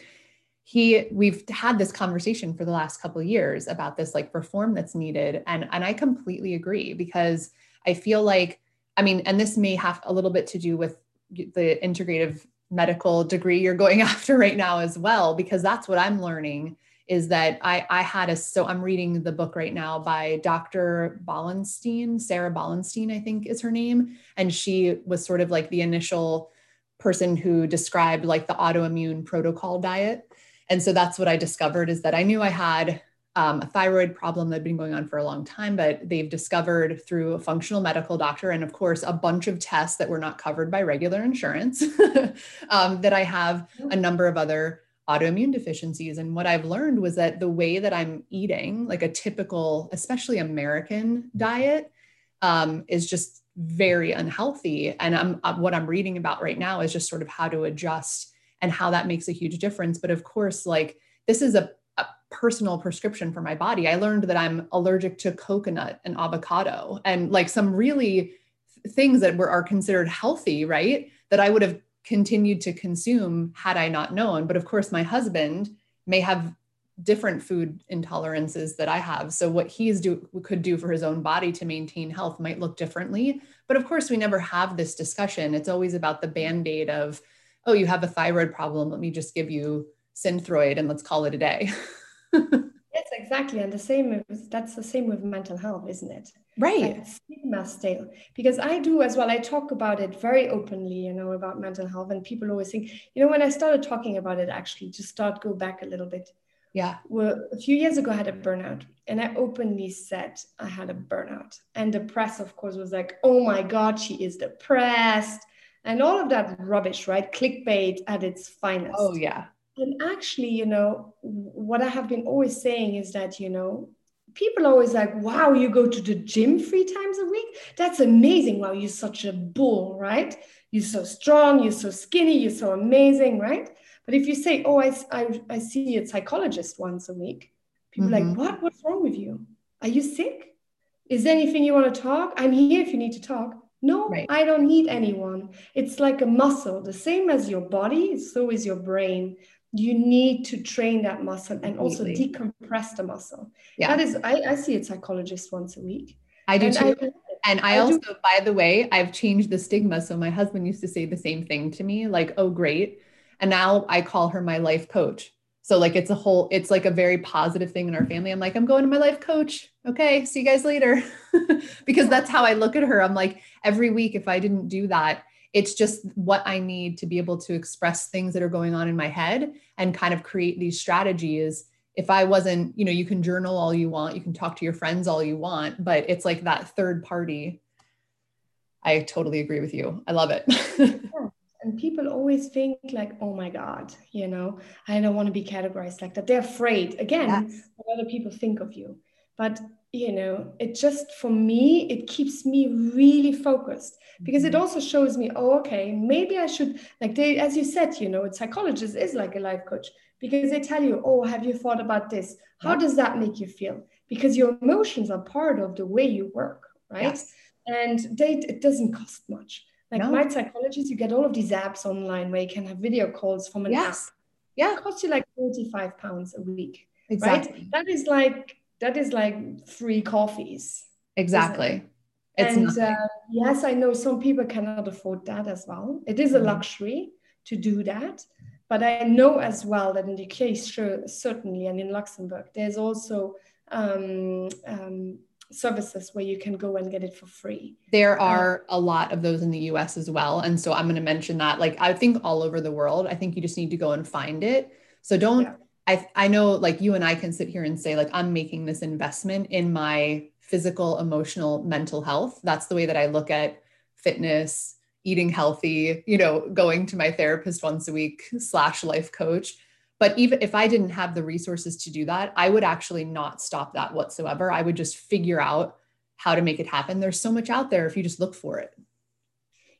he we've had this conversation for the last couple of years about this like reform that's needed, and and I completely agree because I feel like I mean, and this may have a little bit to do with the integrative medical degree you're going (laughs) after right now as well, because that's what I'm learning is that I, I had a, so I'm reading the book right now by Dr. Ballenstein, Sarah Ballenstein, I think is her name. And she was sort of like the initial person who described like the autoimmune protocol diet. And so that's what I discovered is that I knew I had um, a thyroid problem that had been going on for a long time, but they've discovered through a functional medical doctor and, of course, a bunch of tests that were not covered by regular insurance (laughs) um, that I have a number of other autoimmune deficiencies. And what I've learned was that the way that I'm eating, like a typical, especially American diet, um, is just very unhealthy. And I'm, uh, what I'm reading about right now is just sort of how to adjust and how that makes a huge difference. But of course, like this is a personal prescription for my body. I learned that I'm allergic to coconut and avocado and like some really things that were are considered healthy, right? That I would have continued to consume had I not known. But of course, my husband may have different food intolerances that I have. So what he's do could do for his own body to maintain health might look differently. But of course, we never have this discussion. It's always about the band-aid of, oh, you have a thyroid problem. Let me just give you Synthroid and let's call it a day. (laughs) exactly. And the same that's the same with mental health, isn't it? Right. Like stigma still. Because I do as well, I talk about it very openly, you know, about mental health. And people always think, you know, when I started talking about it, actually, to start go back a little bit. Yeah. Well, a few years ago, I had a burnout, and I openly said I had a burnout. And the press, of course, was like, oh my God, she is depressed. And all of that rubbish, right? Clickbait at its finest. Oh, yeah. And actually, you know, what I have been always saying is that, you know, people are always like, wow, you go to the gym three times a week? That's amazing. Wow, you're such a bull, right? You're so strong, you're so skinny, you're so amazing, right? But if you say, oh, I, I, I see a psychologist once a week, people mm-hmm. like, what? What's wrong with you? Are you sick? Is there anything you want to talk? I'm here if you need to talk. No, right. I don't need anyone. It's like a muscle, the same as your body, so is your brain you need to train that muscle and also decompress the muscle. Yeah. That is, I, I see a psychologist once a week. I do and too. I, and I, I also, do. by the way, I've changed the stigma. So my husband used to say the same thing to me, like, oh, great. And now I call her my life coach. So like it's a whole, it's like a very positive thing in our family. I'm like, I'm going to my life coach. Okay, see you guys later. (laughs) because that's how I look at her. I'm like, every week, if I didn't do that, it's just what I need to be able to express things that are going on in my head and kind of create these strategies. If I wasn't, you know, you can journal all you want, you can talk to your friends all you want, but it's like that third party. I totally agree with you. I love it. (laughs) and people always think like oh my god you know i don't want to be categorized like that they're afraid again yes. what other people think of you but you know it just for me it keeps me really focused because it mm-hmm. also shows me oh okay maybe i should like they as you said you know a psychologist is like a life coach because they tell you oh have you thought about this how does that make you feel because your emotions are part of the way you work right yes. and they it doesn't cost much like no. my psychologist you get all of these apps online where you can have video calls from an yes. app yeah it costs you like 45 pounds a week exactly. right that is like that is like three coffees. Exactly. And uh, yes, I know some people cannot afford that as well. It is a mm-hmm. luxury to do that. But I know as well that in the case, sure, certainly, and in Luxembourg, there's also um, um, services where you can go and get it for free. There uh, are a lot of those in the US as well. And so I'm going to mention that. Like, I think all over the world, I think you just need to go and find it. So don't. Yeah I, I know like you and I can sit here and say, like, I'm making this investment in my physical, emotional, mental health. That's the way that I look at fitness, eating healthy, you know, going to my therapist once a week slash life coach. But even if I didn't have the resources to do that, I would actually not stop that whatsoever. I would just figure out how to make it happen. There's so much out there if you just look for it.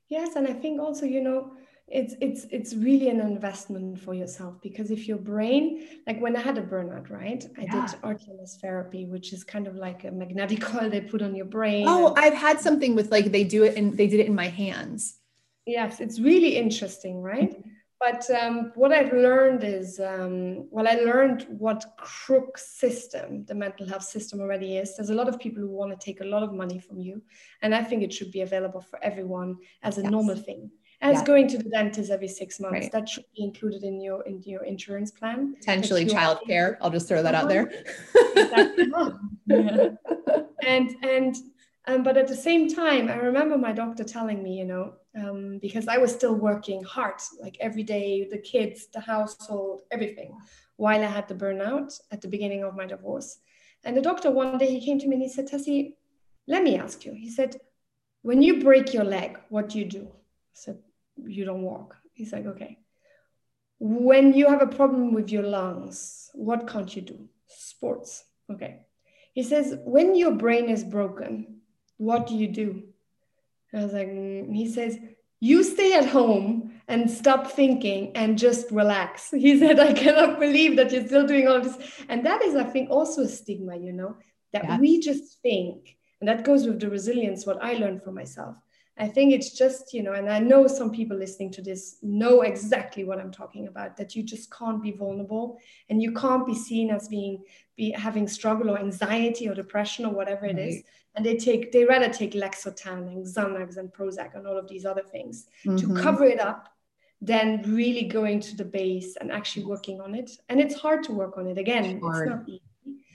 Yes. And I think also, you know, it's it's it's really an investment for yourself because if your brain like when i had a burnout right i yeah. did rtms therapy which is kind of like a magnetic (laughs) coil they put on your brain oh and- i've had something with like they do it and they did it in my hands yes it's really interesting right mm-hmm. but um, what i've learned is um, well i learned what crook system the mental health system already is there's a lot of people who want to take a lot of money from you and i think it should be available for everyone as a yes. normal thing as Yeah. going to the dentist every six months. Right. That should be included in your in your insurance plan. Potentially That you are- childcare. I'll just throw that out there. Exactly. Yeah. (laughs) and and um, but at the same time i remember my doctor telling me you know um, because i was still working hard like every day the kids the household everything while i had the burnout at the beginning of my divorce and the doctor one day he came to me and he said Tessy let me ask you he said when you break your leg what do you do i said you don't walk he's like okay when you have a problem with your lungs what can't you do sports okay he says, when your brain is broken, what do you do? I was like, mm. he says, you stay at home and stop thinking and just relax. (laughs) He said, I cannot believe that you're still doing all this. And that is, I think, also a stigma, you know, that Yeah. we just think, and that goes with the resilience, what I learned for myself. I think it's just, you know, and I know some people listening to this know exactly what I'm talking about, that you just can't be vulnerable and you can't be seen as being be having struggle or anxiety or depression or whatever it is. Right. And they take they rather take Lexotan and Xanax and Prozac and all of these other things to Mhm. cover it up than really going to the base and actually working on it. And it's hard to work on it again. Hard. It's not easy.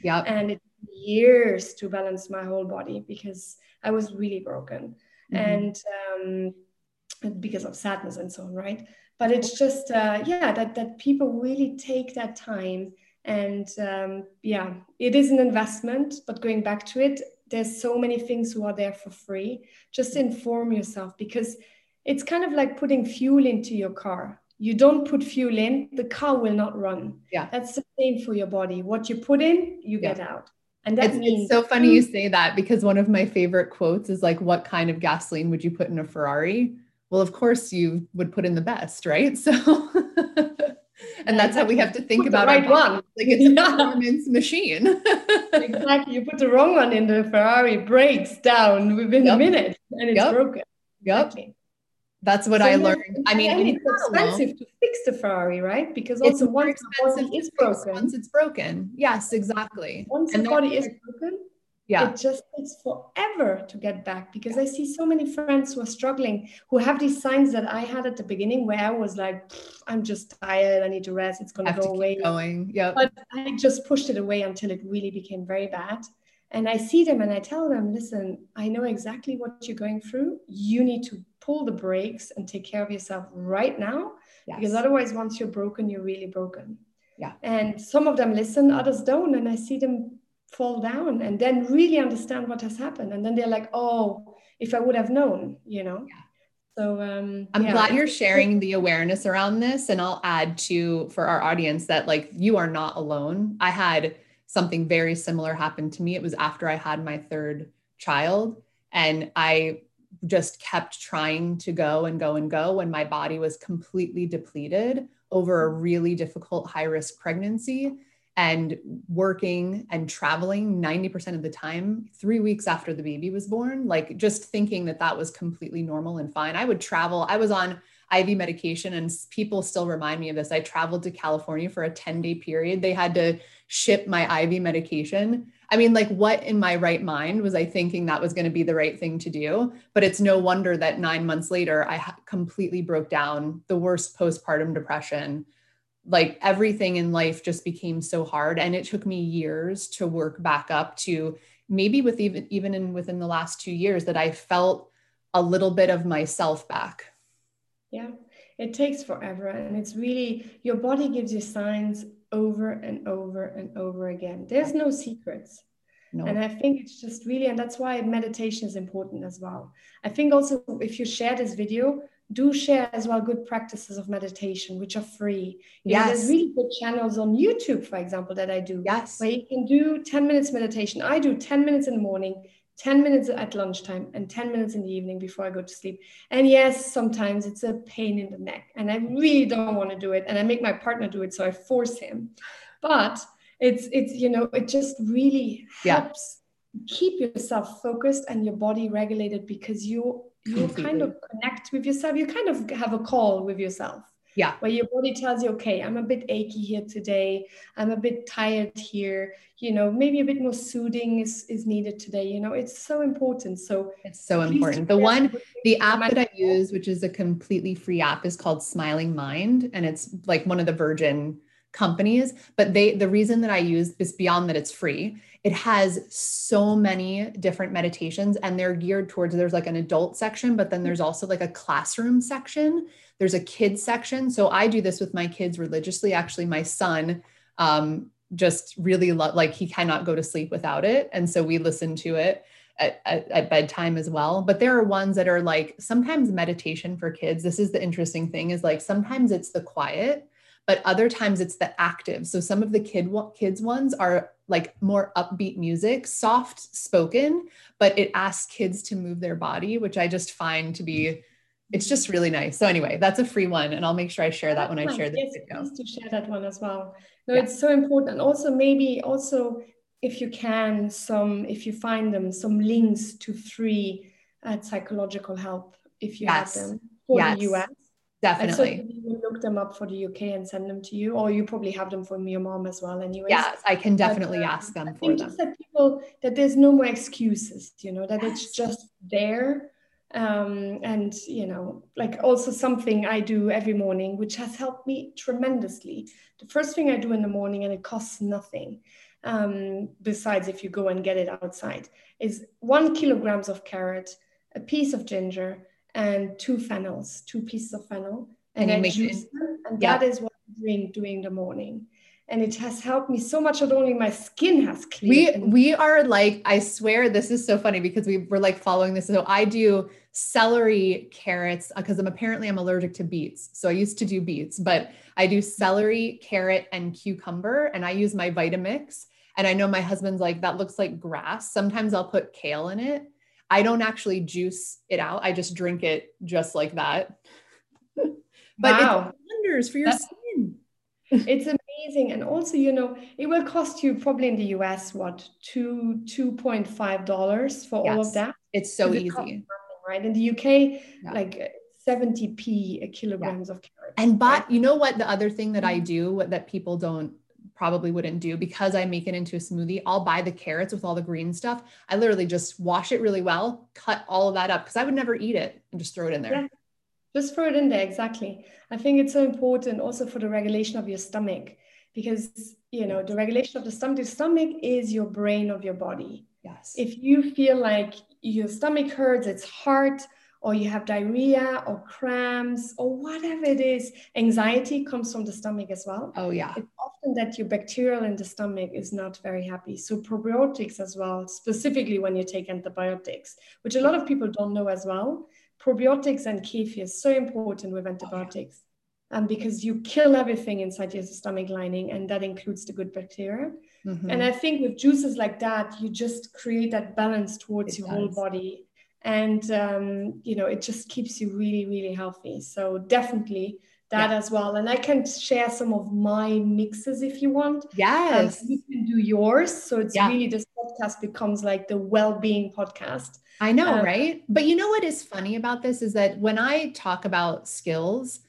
Yep. And it years to balance my whole body because I was really broken Mhm. and um, because of sadness and so on, right? But it's just uh, yeah that that people really take that time and um, yeah, it is an investment. But going back to it, there's so many things who are there for free. Just inform yourself because it's kind of like putting fuel into your car. You don't put fuel in, the car will not run. Yeah. That's the same for your body. What you put in, you Yeah. get out. And that It's, means it's so funny you hmm. say that because one of my favorite quotes is like, What kind of gasoline would you put in a Ferrari? Well, of course, you would put in the best, right? (laughs) So, and that's how we have to think Put the about right one. Like it's a (laughs) Yeah. performance machine. exactly. You put the wrong one in the (laughs) Ferrari, breaks down within Yep. a minute and it's Yep. broken. Yep. Exactly. That's what So I learned. I mean, it's alone. expensive to fix the Ferrari, right? Because It's also once the expensive body is broken, once it's broken. Yes, exactly. once And the body is broken, Yeah. it just takes forever to get back because I see so many friends who are struggling who have these signs that I had at the beginning where I was like, I'm just tired, I need to rest, it's gonna go to away. going. Yep. But I just pushed it away until it really became very bad. And I see them and I tell them, listen, I know exactly what you're going through. You need to pull the brakes and take care of yourself right now Yes. because otherwise, once you're broken, you're really broken. Yeah. And some of them listen, others don't. And I see them fall down and then really understand what has happened. And then they're like, oh, if I would have known, you know? Yeah. So um, I'm yeah, glad you're sharing the awareness around this. And I'll add to for our audience that like you are not alone. I had something very similar happen to me. It was after I had my third child. And I just kept trying to go and go and go when my body was completely depleted over a really difficult high risk pregnancy and working and traveling 90% of the time, three weeks after the baby was born, like just thinking that that was completely normal and fine. I would travel, I was on IV medication, and people still remind me of this. I traveled to California for a 10 day period. They had to ship my IV medication. I mean, like, what in my right mind was I thinking that was going to be the right thing to do? But it's no wonder that nine months later, I completely broke down the worst postpartum depression like everything in life just became so hard and it took me years to work back up to maybe with even even in within the last 2 years that I felt a little bit of myself back. Yeah, it takes forever. And it's really, your body gives you signs over and over and over again. There's no secrets. No. And I think it's just really, and that's why meditation is important as well. I think also if you share this video, do share as well good practices of meditation, which are free. You know, yes. there's really good channels on YouTube, for example, that I do, yes. where you can do 10 minutes meditation. I do 10 minutes in the morning, 10 minutes at lunchtime, and 10 minutes in the evening before I go to sleep. And yes, sometimes it's a pain in the neck, and I really don't want to do it. And I make my partner do it, so I force him. But it's it's you know it just really Yeah. helps keep yourself focused and your body regulated because you you kind of connect with yourself. You kind of have a call with yourself. Yeah. Where your body tells you, okay, I'm a bit achy here today. I'm a bit tired here. You know, maybe a bit more soothing is, is needed today. You know, it's so important. So it's so important. The one, the app that I use, which is a completely free app, is called Smiling Mind. And it's like one of the Virgin companies. But they the reason that I use is beyond that it's free. It has so many different meditations and they're geared towards there's like an adult section but then there's also like a classroom section. There's a kids section. So i do this with my kids religiously. Actually my son um, just really love like he cannot go to sleep without it. And so we listen to it at, at, at, bedtime as well. But there are ones that are like sometimes meditation for kids this is the interesting thing is like sometimes it's the quiet but other times it's the active so some of the kid kids ones are like more upbeat music, soft spoken, but it asks kids to move their body, which I just find to be it's just really nice. So anyway, that's a free one, and I'll make sure I share that when I share the yes, video. Please to share that one as well. No, yeah. it's so important. And Also, maybe also if you can, some if you find them, some links to free uh, psychological help if you yes. have them for yes. the US. Definitely. And so you look them up for the UK and send them to you, or you probably have them from your mom as well. Anyway. Yes, I can definitely but, uh, ask them I for them. Just that people that there's no more excuses, you know, that yes. it's just there. Um, and you know, like also something I do every morning, which has helped me tremendously. The first thing I do in the morning, and it costs nothing. Um, besides if you go and get it outside, is one kilograms of carrot, a piece of ginger, and two fennels, two pieces of fennel, and, and I juice it, them, and yeah. that is what I drink during the morning. And it has helped me so much. Not only my skin has cleared. We we are like I swear this is so funny because we were like following this. So I do celery, carrots uh, because I'm apparently I'm allergic to beets. So I used to do beets, but I do celery, carrot, and cucumber, and I use my Vitamix. And I know my husband's like that looks like grass. Sometimes I'll put kale in it I don't actually juice it out. I just drink it just like that. (laughs) but wow. it wonders for your That's, skin. (laughs) it's amazing. And also, you know, it will cost you probably in the US what two two point five dollars for yes. all of that. It's so easy. Nothing, right? In the UK, yeah. like 70p kilograms yeah. of carrots. And but right? you know what the other thing that mm-hmm. I do what, that people don't probably wouldn't do because I make it into a smoothie. I'll buy the carrots with all the green stuff. I literally just wash it really well, cut all of that up because I would never eat it and just throw it in there. Yeah. Just throw it in there. Exactly. I think it's so important also for the regulation of your stomach because, you know, the regulation of the stomach, the stomach is your brain of your body. Yes. If you feel like your stomach hurts, it's hard, or you have diarrhea or cramps or whatever it is, anxiety comes from the stomach as well. Oh, yeah. It's often that your bacterial in the stomach is not very happy. So, probiotics as well, specifically when you take antibiotics, which a lot of people don't know as well. Probiotics and kefir is so important with antibiotics. Oh, yeah. um, because you kill everything inside your stomach lining, and that includes the good bacteria. Mm-hmm. And I think with juices like that, you just create that balance towards it your does. whole body and um, you know it just keeps you really really healthy. So definitely that yeah. as well. And i can share some of my mixes if you want. Yes. um, you can do yours. So it's yeah. really this podcast becomes like the well-being podcast. I know um, right? But you know what is funny about this is that when i talk about skills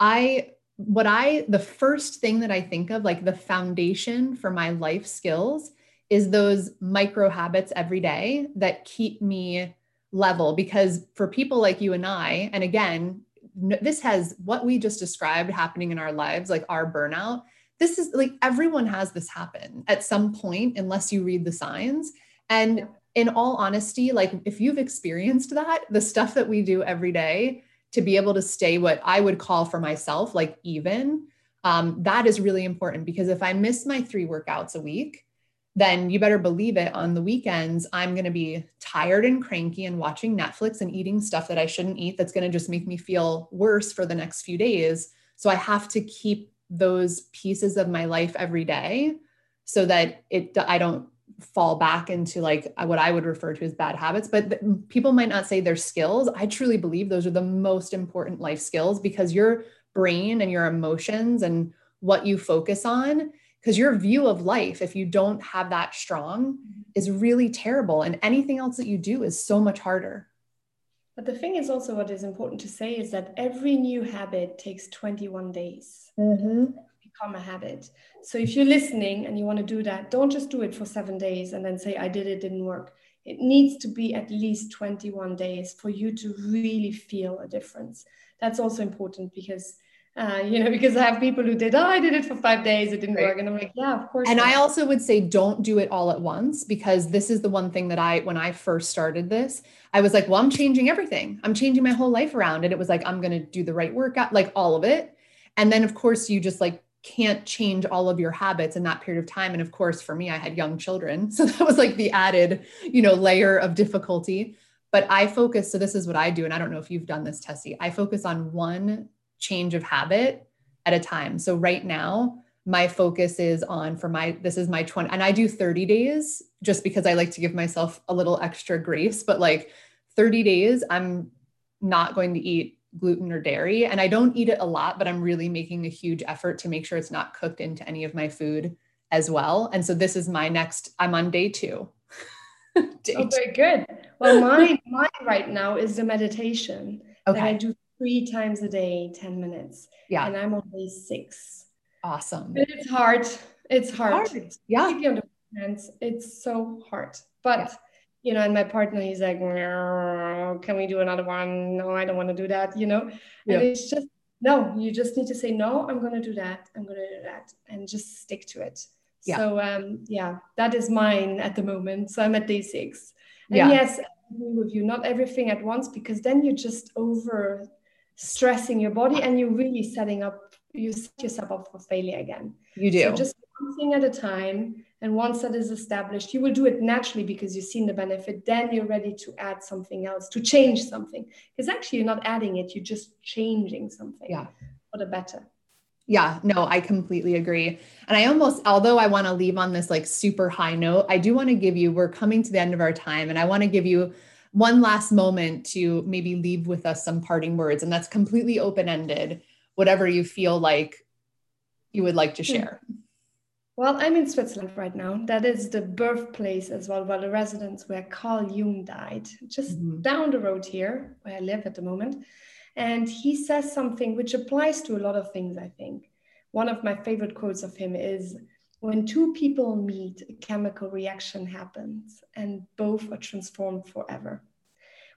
i what i the first thing that i think of like the foundation for my life skills is those micro habits every day that keep me level because for people like you and I, and again, this has what we just described happening in our lives, like our burnout. This is like everyone has this happen at some point, unless you read the signs. And in all honesty, like if you've experienced that, the stuff that we do every day to be able to stay what I would call for myself, like even, um, that is really important because if I miss my three workouts a week, then you better believe it on the weekends i'm going to be tired and cranky and watching netflix and eating stuff that i shouldn't eat that's going to just make me feel worse for the next few days. So i have to keep those pieces of my life every day so that it i don't fall back into like uh, what i would refer to as bad habits. But people might not say they're skills. I truly believe those are the most important life skills because your brain and your emotions and what you focus on because your view of life if you don't have that strong is really terrible and anything else that you do is so much harder But the thing is also what is important to say is that every new habit takes 21 days mm-hmm. become a habit. So if you're listening and you want to do that, don't just do it for seven days and then say, I did it, didn't work. It needs to be at least 21 days for you to really feel a difference. That's also important because uh, you know, because I have people who did, oh, I did it for five days, it didn't right. work. And I'm like, yeah, of course. And not. I also would say, don't do it all at once because this is the one thing that I, when I first started this, I was like, well, I'm changing everything. I'm changing my whole life around. And it was like, I'm going to do the right workout, like all of it. And then, of course, you just like can't change all of your habits in that period of time. And of course, for me, I had young children. (laughs) So that was like the added, you know, layer of difficulty. But I focus, so this is what I do. And I don't know if you've done this, Tessy. I focus on one change of habit at a time. So right now, my focus is on for my this is my 20 and I do 30 days just because I like to give myself a little extra grace, but like 30 days I'm not going to eat gluten or dairy and I don't eat it a lot, but I'm really making a huge effort to make sure it's not cooked into any of my food as well. And so this is my next I'm on day 2. (laughs) day oh, very good. Well, mine (laughs) mine right now is the meditation okay. that I do three times a day, 10 minutes. Yeah. And I'm on day six. Awesome. And it's hard. It's hard. hard. Yeah. Keep on the hands. It's so hard. But yeah. you know, and my partner, he's like, can we do another one? No, I don't want to do that, you know? Yeah. And it's just no, you just need to say, no, I'm gonna do that. I'm gonna do that. And just stick to it. Yeah. So um, yeah, that is mine at the moment. So I'm at day six. And yeah. yes, I agree with you, not everything at once, because then you just over stressing your body and you're really setting up you set yourself up for failure again. You do. So just one thing at a time and once that is established you will do it naturally because you've seen the benefit. Then you're ready to add something else to change something. Because actually you're not adding it you're just changing something yeah. for the better. Yeah, no, I completely agree. And I almost, although I want to leave on this like super high note, I do want to give you, we're coming to the end of our time, and I want to give you one last moment to maybe leave with us some parting words. And that's completely open ended, whatever you feel like you would like to hmm. share. Well, I'm in Switzerland right now. That is the birthplace as well, well, the residence where Carl Jung died, just mm-hmm. down the road here, where I live at the moment. And he says something which applies to a lot of things, I think. One of my favorite quotes of him is when two people meet, a chemical reaction happens and both are transformed forever.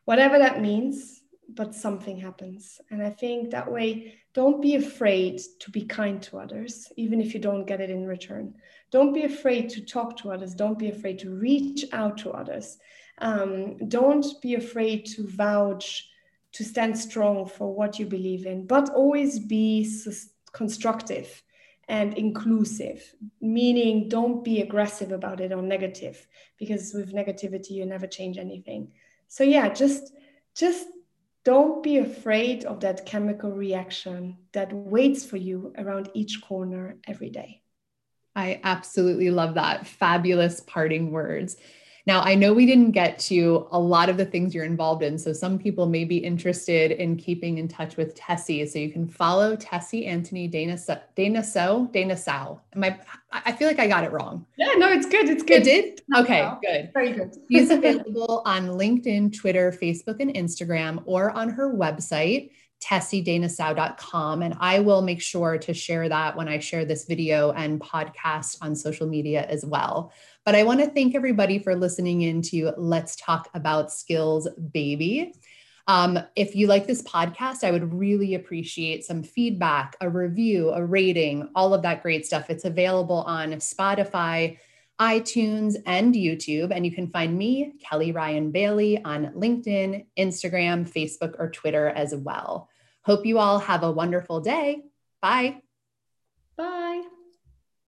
Whatever that means, but something happens. And I think that way, don't be afraid to be kind to others, even if you don't get it in return. Don't be afraid to talk to others. Don't be afraid to reach out to others. Um, don't be afraid to vouch, to stand strong for what you believe in, but always be constructive and inclusive, meaning don't be aggressive about it or negative, because with negativity you never change anything. So yeah, just just don't be afraid of that chemical reaction that waits for you around each corner every day. I absolutely love that. Fabulous parting words. Now, I know we didn't get to a lot of the things you're involved in. So some people may be interested in keeping in touch with Tessy. So you can follow Tessy Antony Dana Dana So Dana Sao. Am I I feel like I got it wrong. Yeah, no, it's good. It's good. It did? Okay, good. Very good. (laughs) She's available on LinkedIn, Twitter, Facebook, and Instagram, or on her website, tessiedanasau.com. And I will make sure to share that when I share this video and podcast on social media as well. But I want to thank everybody for listening in to Let's Talk About Skills, Baby. Um, if you like this podcast, I would really appreciate some feedback, a review, a rating, all of that great stuff. It's available on Spotify, iTunes, and YouTube. And you can find me, Kelly Ryan Bailey, on LinkedIn, Instagram, Facebook, or Twitter as well. Hope you all have a wonderful day. Bye.